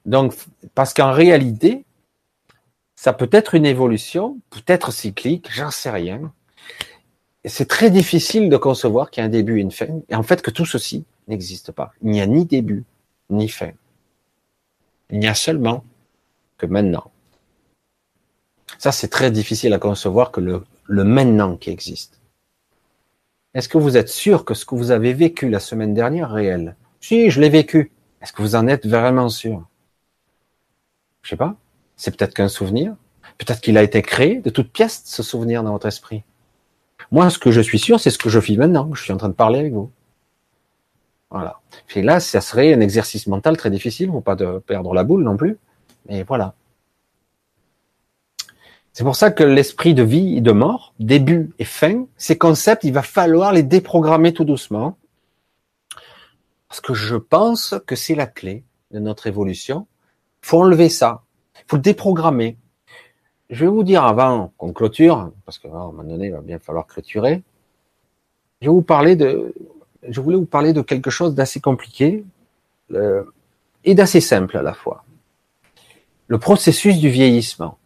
Donc, parce qu'en réalité, ça peut être une évolution, peut-être cyclique, j'en sais rien c'est très difficile de concevoir qu'il y a un début et une fin, et en fait que tout ceci n'existe pas. Il n'y a ni début, ni fin. Il n'y a seulement que maintenant. Ça, c'est très difficile à concevoir que le, le maintenant qui existe. Est-ce que vous êtes sûr que ce que vous avez vécu la semaine dernière est réel? Si, je l'ai vécu. Est-ce que vous en êtes vraiment sûr? Je sais pas. C'est peut-être qu'un souvenir. Peut-être qu'il a été créé de toute pièce, ce souvenir dans votre esprit. Moi, ce que je suis sûr, c'est ce que je vis maintenant. Je suis en train de parler avec vous. Voilà. Et là, ça serait un exercice mental très difficile, pour pas de perdre la boule non plus. Mais voilà. C'est pour ça que l'esprit de vie et de mort, début et fin, ces concepts, il va falloir les déprogrammer tout doucement. Parce que je pense que c'est la clé de notre évolution. Faut enlever ça. Faut le déprogrammer je vais vous dire avant qu'on clôture, parce qu'à un moment donné, il va bien falloir clôturer. Je vais vous parler de, voulais vous parler de quelque chose d'assez compliqué et d'assez simple à la fois. Le processus du vieillissement.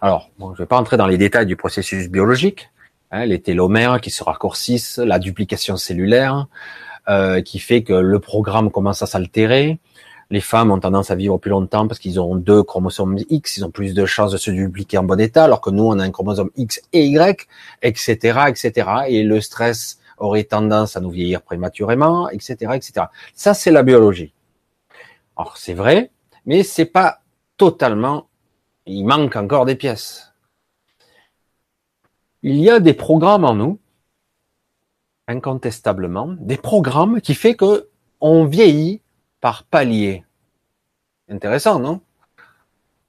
Alors, je ne vais pas entrer dans les détails du processus biologique, hein, les télomères qui se raccourcissent, la duplication cellulaire, euh, qui fait que le programme commence à s'altérer. Les femmes ont tendance à vivre plus longtemps parce qu'ils ont deux chromosomes X, ils ont plus de chances de se dupliquer en bon état, alors que nous, on a un chromosome X et Y, etc., etc. Et le stress aurait tendance à nous vieillir prématurément, etc., etc. Ça, c'est la biologie. Alors, c'est vrai, mais c'est pas totalement, il manque encore des pièces. Il y a des programmes en nous, incontestablement, des programmes qui fait que on vieillit par palier. Intéressant, non?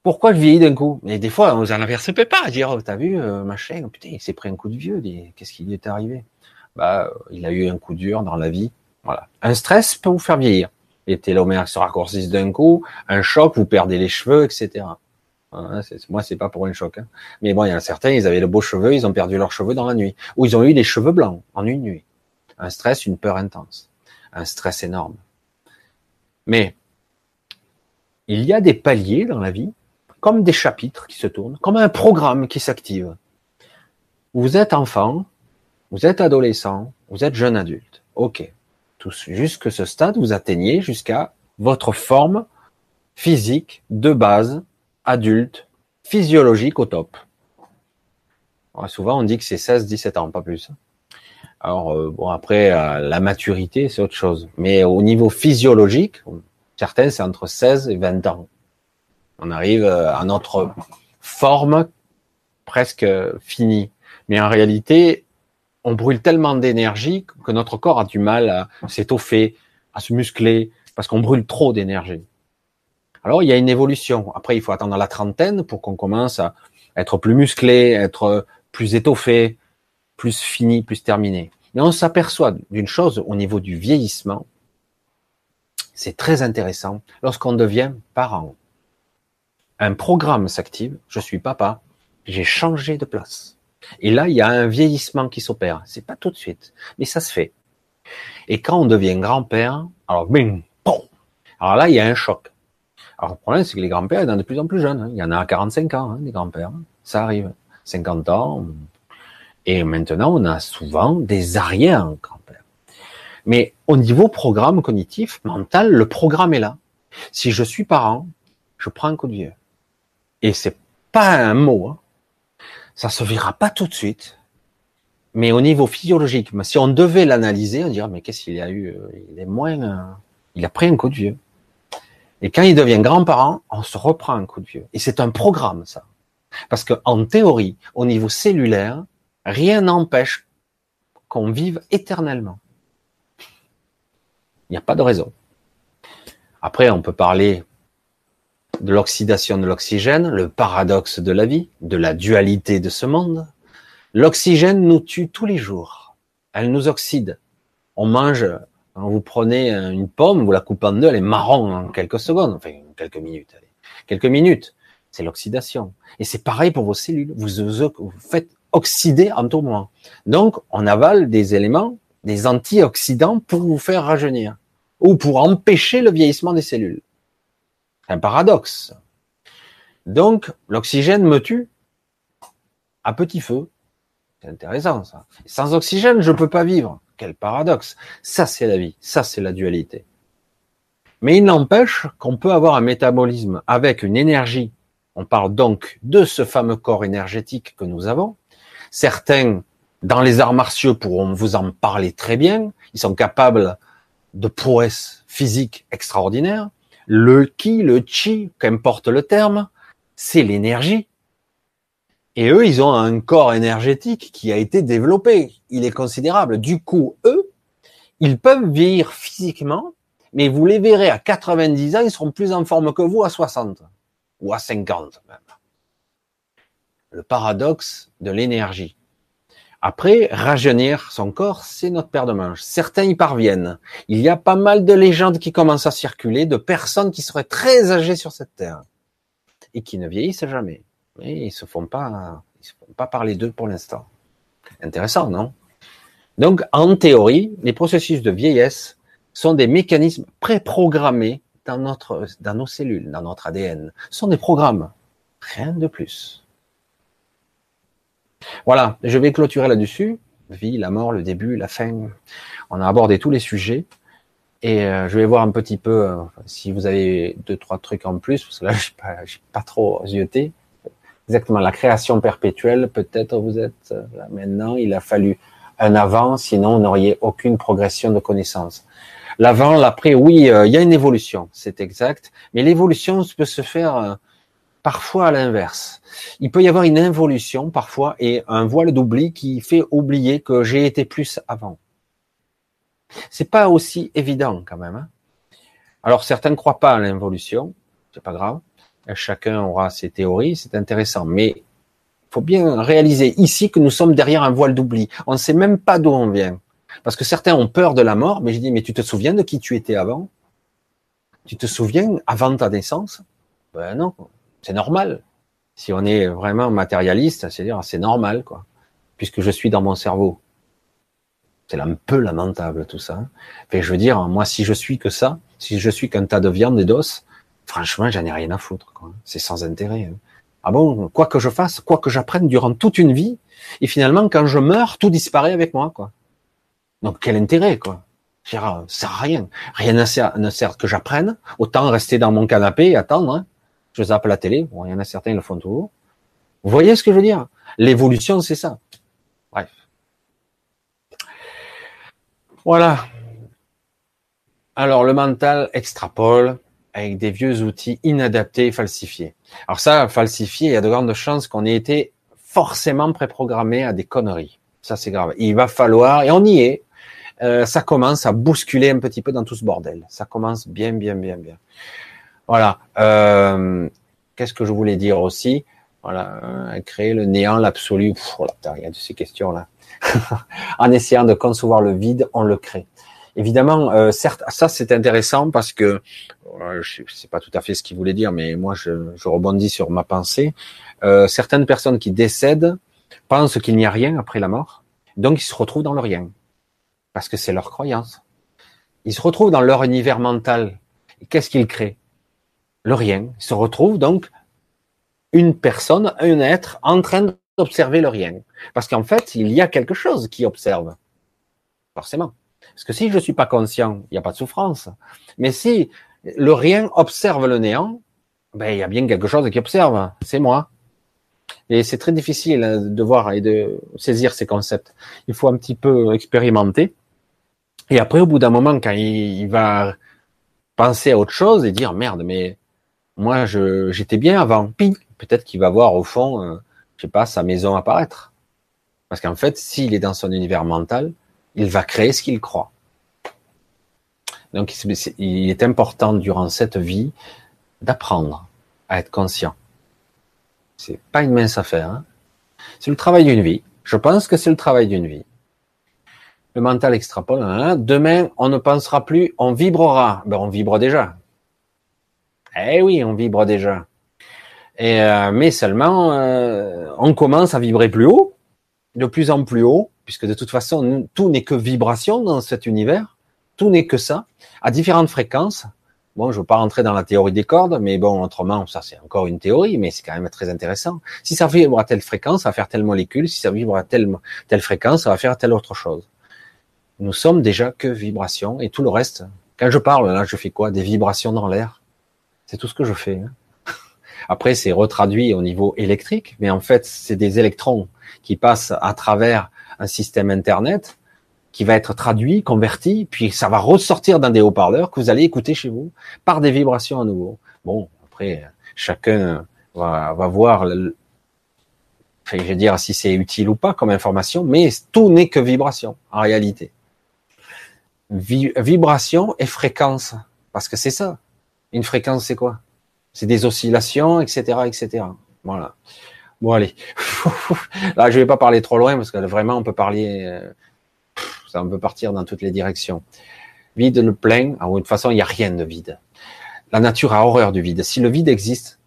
Pourquoi je vieillis d'un coup? Mais des fois, on en se pas à dire, oh, t'as vu, euh, machin, putain, il s'est pris un coup de vieux, qu'est-ce qui lui est arrivé? Bah, il a eu un coup dur dans la vie. Voilà. Un stress peut vous faire vieillir. Les télomères se raccourcissent d'un coup, un choc, vous perdez les cheveux, etc. Moi, c'est pas pour un choc. Hein. Mais bon, il y en a certains, ils avaient de beaux cheveux, ils ont perdu leurs cheveux dans la nuit. Ou ils ont eu des cheveux blancs en une nuit. Un stress, une peur intense. Un stress énorme. Mais il y a des paliers dans la vie, comme des chapitres qui se tournent, comme un programme qui s'active. Vous êtes enfant, vous êtes adolescent, vous êtes jeune adulte. Ok. Jusque ce stade, vous atteignez jusqu'à votre forme physique de base, adulte, physiologique au top. souvent, on dit que c'est 16-17 ans, pas plus. Alors euh, bon après euh, la maturité c'est autre chose, mais au niveau physiologique, certains c'est entre 16 et 20 ans. On arrive euh, à notre forme presque finie, mais en réalité on brûle tellement d'énergie que notre corps a du mal à s'étoffer, à se muscler parce qu'on brûle trop d'énergie. Alors il y a une évolution. Après il faut attendre la trentaine pour qu'on commence à être plus musclé, être plus étoffé, plus fini, plus terminé. Mais on s'aperçoit d'une chose au niveau du vieillissement, c'est très intéressant, lorsqu'on devient parent. Un programme s'active, je suis papa, j'ai changé de place. Et là, il y a un vieillissement qui s'opère. C'est pas tout de suite, mais ça se fait. Et quand on devient grand-père, alors bing, alors là, il y a un choc. Alors le problème, c'est que les grands-pères, ils sont de plus en plus jeunes. Hein. Il y en a à 45 ans, hein, des grands-pères. Ça arrive. 50 ans, et maintenant, on a souvent des arrière-grands-pères. Mais au niveau programme cognitif, mental, le programme est là. Si je suis parent, je prends un coup de vieux. Et c'est pas un mot. Hein. Ça se verra pas tout de suite. Mais au niveau physiologique, si on devait l'analyser, on dirait, mais qu'est-ce qu'il y a eu? Euh, il est moins, euh, il a pris un coup de vieux. Et quand il devient grand-parent, on se reprend un coup de vieux. Et c'est un programme, ça. Parce que, en théorie, au niveau cellulaire, Rien n'empêche qu'on vive éternellement. Il n'y a pas de raison. Après, on peut parler de l'oxydation de l'oxygène, le paradoxe de la vie, de la dualité de ce monde. L'oxygène nous tue tous les jours. Elle nous oxyde. On mange, vous prenez une pomme, vous la coupez en deux, elle est marron en quelques secondes, enfin quelques minutes. Quelques minutes, c'est l'oxydation. Et c'est pareil pour vos cellules. Vous, vous faites oxydé en moment. Donc, on avale des éléments, des antioxydants pour vous faire rajeunir ou pour empêcher le vieillissement des cellules. Un paradoxe. Donc, l'oxygène me tue à petit feu. C'est intéressant, ça. Sans oxygène, je peux pas vivre. Quel paradoxe. Ça, c'est la vie. Ça, c'est la dualité. Mais il n'empêche qu'on peut avoir un métabolisme avec une énergie. On parle donc de ce fameux corps énergétique que nous avons, Certains, dans les arts martiaux, pourront vous en parler très bien. Ils sont capables de prouesses physiques extraordinaires. Le ki, le chi, qu'importe le terme, c'est l'énergie. Et eux, ils ont un corps énergétique qui a été développé. Il est considérable. Du coup, eux, ils peuvent vieillir physiquement, mais vous les verrez à 90 ans, ils seront plus en forme que vous à 60 ou à 50 même le paradoxe de l'énergie. Après, rajeunir son corps, c'est notre paire de manches. Certains y parviennent. Il y a pas mal de légendes qui commencent à circuler de personnes qui seraient très âgées sur cette terre et qui ne vieillissent jamais. Mais ils se font pas, ils se font pas parler d'eux pour l'instant. Intéressant, non? Donc, en théorie, les processus de vieillesse sont des mécanismes préprogrammés dans notre, dans nos cellules, dans notre ADN. Ce sont des programmes. Rien de plus. Voilà, je vais clôturer là-dessus. vie, la mort, le début, la fin. On a abordé tous les sujets. Et euh, je vais voir un petit peu euh, si vous avez deux trois trucs en plus, parce que là j'ai pas, pas trop zioté. Exactement, la création perpétuelle. Peut-être vous êtes euh, là maintenant. Il a fallu un avant, sinon on n'aurait aucune progression de connaissance. L'avant, l'après, oui, il y a une évolution, c'est exact. Mais l'évolution peut se faire parfois à l'inverse. Il peut y avoir une involution parfois et un voile d'oubli qui fait oublier que j'ai été plus avant. C'est pas aussi évident quand même. Hein. Alors certains ne croient pas à l'involution, c'est pas grave. Chacun aura ses théories, c'est intéressant. Mais faut bien réaliser ici que nous sommes derrière un voile d'oubli. On ne sait même pas d'où on vient. Parce que certains ont peur de la mort, mais je dis, mais tu te souviens de qui tu étais avant? Tu te souviens avant ta naissance? Ben non, c'est normal. Si on est vraiment matérialiste, c'est-à-dire c'est normal, quoi, puisque je suis dans mon cerveau. C'est un peu lamentable tout ça. je veux dire, moi, si je suis que ça, si je suis qu'un tas de viande et d'os, franchement, j'en ai rien à foutre. C'est sans intérêt. Hein. Ah bon, quoi que je fasse, quoi que j'apprenne durant toute une vie, et finalement, quand je meurs, tout disparaît avec moi, quoi. Donc quel intérêt, quoi Ça sert à rien. Rien ne sert, ne sert que j'apprenne. Autant rester dans mon canapé et attendre. Hein je zappe la télé. Bon, il y en a certains, ils le font toujours. Vous voyez ce que je veux dire? L'évolution, c'est ça. Bref. Voilà. Alors, le mental extrapole avec des vieux outils inadaptés et falsifiés. Alors ça, falsifié, il y a de grandes chances qu'on ait été forcément préprogrammé à des conneries. Ça, c'est grave. Il va falloir, et on y est, euh, ça commence à bousculer un petit peu dans tout ce bordel. Ça commence bien, bien, bien, bien. Voilà. Euh, Qu'est-ce que je voulais dire aussi? Voilà, euh, créer le néant, l'absolu. Voilà, il y a de ces questions-là. en essayant de concevoir le vide, on le crée. Évidemment, euh, certes, ça c'est intéressant parce que euh, je sais pas tout à fait ce qu'il voulait dire, mais moi je, rebondis sur ma pensée. Certaines personnes qui décèdent pensent qu'il n'y a rien après la mort, donc ils se retrouvent dans le rien parce que c'est leur croyance. Ils se retrouvent dans leur univers mental. Qu'est-ce qu'ils créent? Le rien. Se retrouve donc une personne, un être en train d'observer le rien. Parce qu'en fait, il y a quelque chose qui observe. Forcément. Parce que si je ne suis pas conscient, il n'y a pas de souffrance. Mais si le rien observe le néant, ben, il y a bien quelque chose qui observe. C'est moi. Et c'est très difficile de voir et de saisir ces concepts. Il faut un petit peu expérimenter. Et après, au bout d'un moment, quand il va penser à autre chose et dire, merde, mais moi, j'étais bien avant. Peut-être qu'il va voir au fond, euh, je sais pas, sa maison apparaître. Parce qu'en fait, s'il est dans son univers mental, il va créer ce qu'il croit. Donc, il est important durant cette vie d'apprendre à être conscient. C'est pas une mince affaire. Hein. c'est le travail d'une vie. Je pense que c'est le travail d'une vie. Le mental extrapole. Hein. Demain, on ne pensera plus, on vibrera. Ben, on vibre déjà. Eh oui, on vibre déjà. Et, euh, mais seulement, euh, on commence à vibrer plus haut, de plus en plus haut, puisque de toute façon, tout n'est que vibration dans cet univers. Tout n'est que ça, à différentes fréquences. Bon, je ne veux pas rentrer dans la théorie des cordes, mais bon, autrement, ça c'est encore une théorie, mais c'est quand même très intéressant. Si ça vibre à telle fréquence, ça va faire telle molécule. Si ça vibre à telle, telle fréquence, ça va faire telle autre chose. Nous sommes déjà que vibration et tout le reste. Quand je parle, là, je fais quoi? Des vibrations dans l'air. C'est tout ce que je fais. Hein. Après, c'est retraduit au niveau électrique, mais en fait, c'est des électrons qui passent à travers un système Internet qui va être traduit, converti, puis ça va ressortir dans des haut-parleurs que vous allez écouter chez vous par des vibrations à nouveau. Bon, après, chacun va, voir, je vais dire si c'est utile ou pas comme information, mais tout n'est que vibration en réalité. vibration et fréquence, parce que c'est ça. Une fréquence, c'est quoi? C'est des oscillations, etc., etc. Voilà. Bon, allez. Là, je vais pas parler trop loin parce que vraiment, on peut parler, euh, ça, on peut partir dans toutes les directions. Vide, le plein. Ah, de toute façon, il n'y a rien de vide. La nature a horreur du vide. Si le vide existe,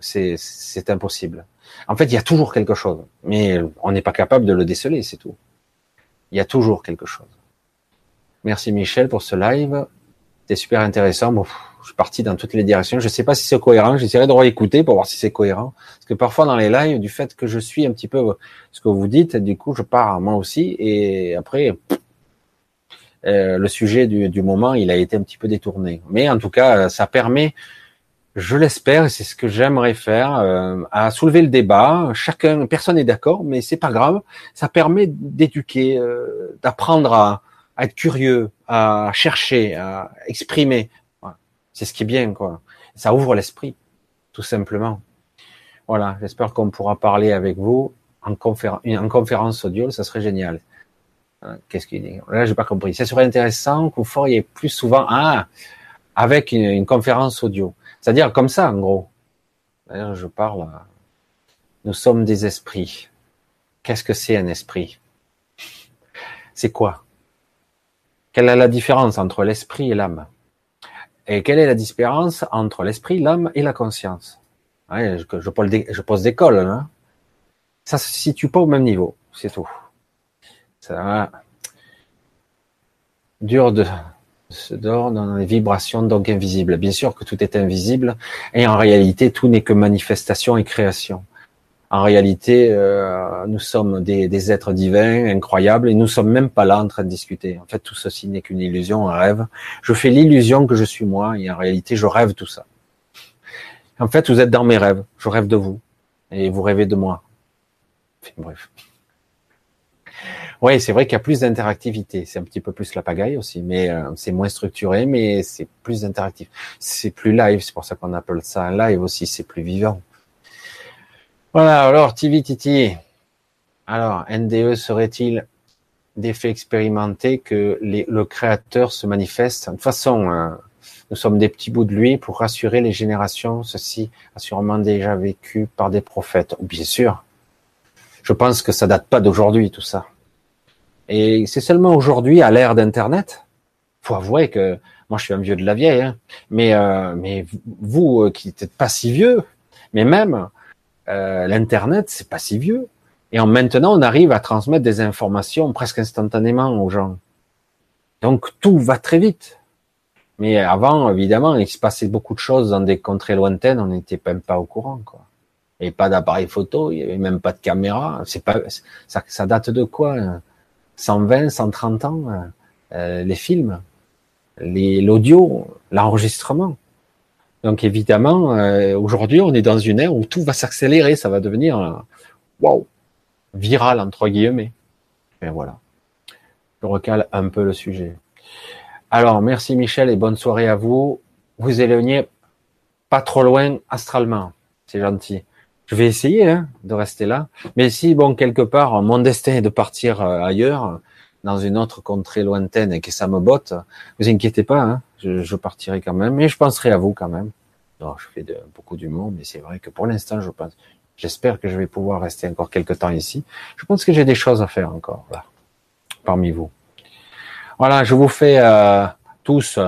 c'est, c'est impossible. En fait, il y a toujours quelque chose, mais on n'est pas capable de le déceler, c'est tout. Il y a toujours quelque chose. Merci Michel pour ce live. C'était super intéressant. Je suis parti dans toutes les directions. Je ne sais pas si c'est cohérent. J'essaierai de réécouter pour voir si c'est cohérent. Parce que parfois dans les lives, du fait que je suis un petit peu ce que vous dites, du coup, je pars moi aussi. Et après, euh, le sujet du, moment, il a été un petit peu détourné. Mais en tout cas, ça permet, je l'espère, et c'est ce que j'aimerais faire, euh, à soulever le débat. Chacun, personne n'est d'accord, mais c'est pas grave. Ça permet d'éduquer, euh, d'apprendre à, être curieux, à chercher, à exprimer. C'est ce qui est bien, quoi. Ça ouvre l'esprit, tout simplement. Voilà, j'espère qu'on pourra parler avec vous en, en conférence audio, ça serait génial. Hein, qu'est-ce qu'il dit? Là, j'ai pas compris. Ça serait intéressant que vous plus souvent, ah, avec une, conférence audio. C'est-à-dire comme ça, en gros. D'ailleurs, je parle. Nous sommes des esprits. Qu'est-ce que c'est un esprit? C'est quoi? Quelle est la différence entre l'esprit et l'âme? Et quelle est la différence entre l'esprit, l'âme et la conscience? Je, pose des cols. Hein ça se situe pas au même niveau, c'est tout. Ça, dur de se dort dans les vibrations donc invisibles. Bien sûr que tout est invisible et en réalité tout n'est que manifestation et création. En réalité, euh, nous sommes des, des, êtres divins incroyables et nous sommes même pas là en train de discuter. En fait, tout ceci n'est qu'une illusion, un rêve. Je fais l'illusion que je suis moi et en réalité, je rêve tout ça. En fait, vous êtes dans mes rêves. Je rêve de vous et vous rêvez de moi. bref. Oui, c'est vrai qu'il y a plus d'interactivité. C'est un petit peu plus la pagaille aussi, mais euh, c'est moins structuré, mais c'est plus interactif. C'est plus live, c'est pour ça qu'on appelle ça un live aussi, c'est plus vivant. Voilà, alors TVTT. Alors, NDE serait-il d'effet expérimenté que le créateur se manifeste? De toute façon, euh, nous sommes des petits bouts de lui pour rassurer les générations. Ceci a sûrement déjà vécu par des prophètes. Bien sûr. Je pense que ça date pas d'aujourd'hui, tout ça. Et c'est seulement aujourd'hui, à l'ère d'Internet, faut avouer que moi je suis un vieux de la vieille, hein, mais euh, mais vous euh, qui n'êtes pas si vieux, mais même euh, l'internet c'est pas si vieux. Et en maintenant on arrive à transmettre des informations presque instantanément aux gens. Donc tout va très vite. Mais avant, évidemment, il se passait beaucoup de choses dans des contrées lointaines, on n'était même pas au courant, quoi. Et pas d'appareil photo, il y avait même pas de caméra. C'est pas, ça, ça date de quoi 120, 130 ans, euh, les films, l'audio, l'enregistrement. Donc évidemment, euh, aujourd'hui, on est dans une ère où tout va s'accélérer, ça va devenir wow, viral entre guillemets. Et voilà. Je recale un peu le sujet. Alors, merci Michel et bonne soirée à vous. Vous éloignez pas trop loin astralement. C'est gentil. Je vais essayer hein, de rester là. Mais si, bon, quelque part, mon destin est de partir euh, ailleurs, dans une autre contrée lointaine et que ça me botte, vous inquiétez pas, hein, je, je, partirai quand même. Mais je penserai à vous quand même. Non, je fais de, beaucoup d'humour, mais c'est vrai que pour l'instant, je pense, j'espère que je vais pouvoir rester encore quelques temps ici. Je pense que j'ai des choses à faire encore là, parmi vous. Voilà, je vous fais euh, tous,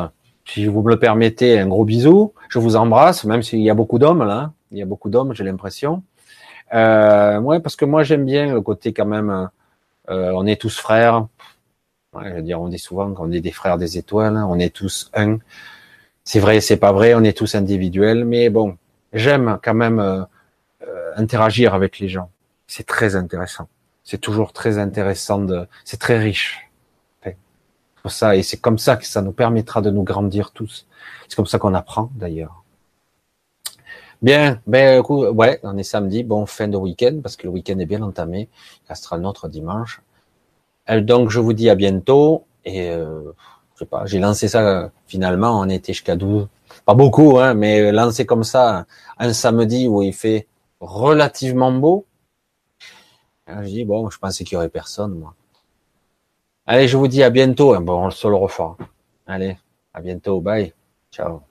si vous me le permettez, un gros bisou. Je vous embrasse, même s'il y a beaucoup d'hommes là. Il y a beaucoup d'hommes, j'ai l'impression. Euh, ouais, parce que moi j'aime bien le côté quand même. Euh, on est tous frères. Je veux on dit souvent qu'on est des frères des étoiles. On est tous un. C'est vrai, c'est pas vrai. On est tous individuels, mais bon, j'aime quand même euh, euh interagir avec les gens. C'est très intéressant. C'est toujours très intéressant. De, c'est très riche. Enfin, pour ça, et c'est comme ça que ça nous permettra de nous grandir tous. C'est comme ça qu'on apprend d'ailleurs. Bien, ben ouais, on est samedi, bon fin de week-end parce que le week-end est bien entamé. Il restera notre dimanche. Euh, donc je vous dis à bientôt et euh, je sais pas, j'ai lancé ça finalement, on était jusqu'à 12, pas beaucoup, hein, mais lancé comme ça un samedi où il fait relativement beau. je dis bon, je pensais qu'il y aurait personne moi. Allez, je vous dis à bientôt. Bon, on se le refera. Allez, à bientôt, bye, ciao.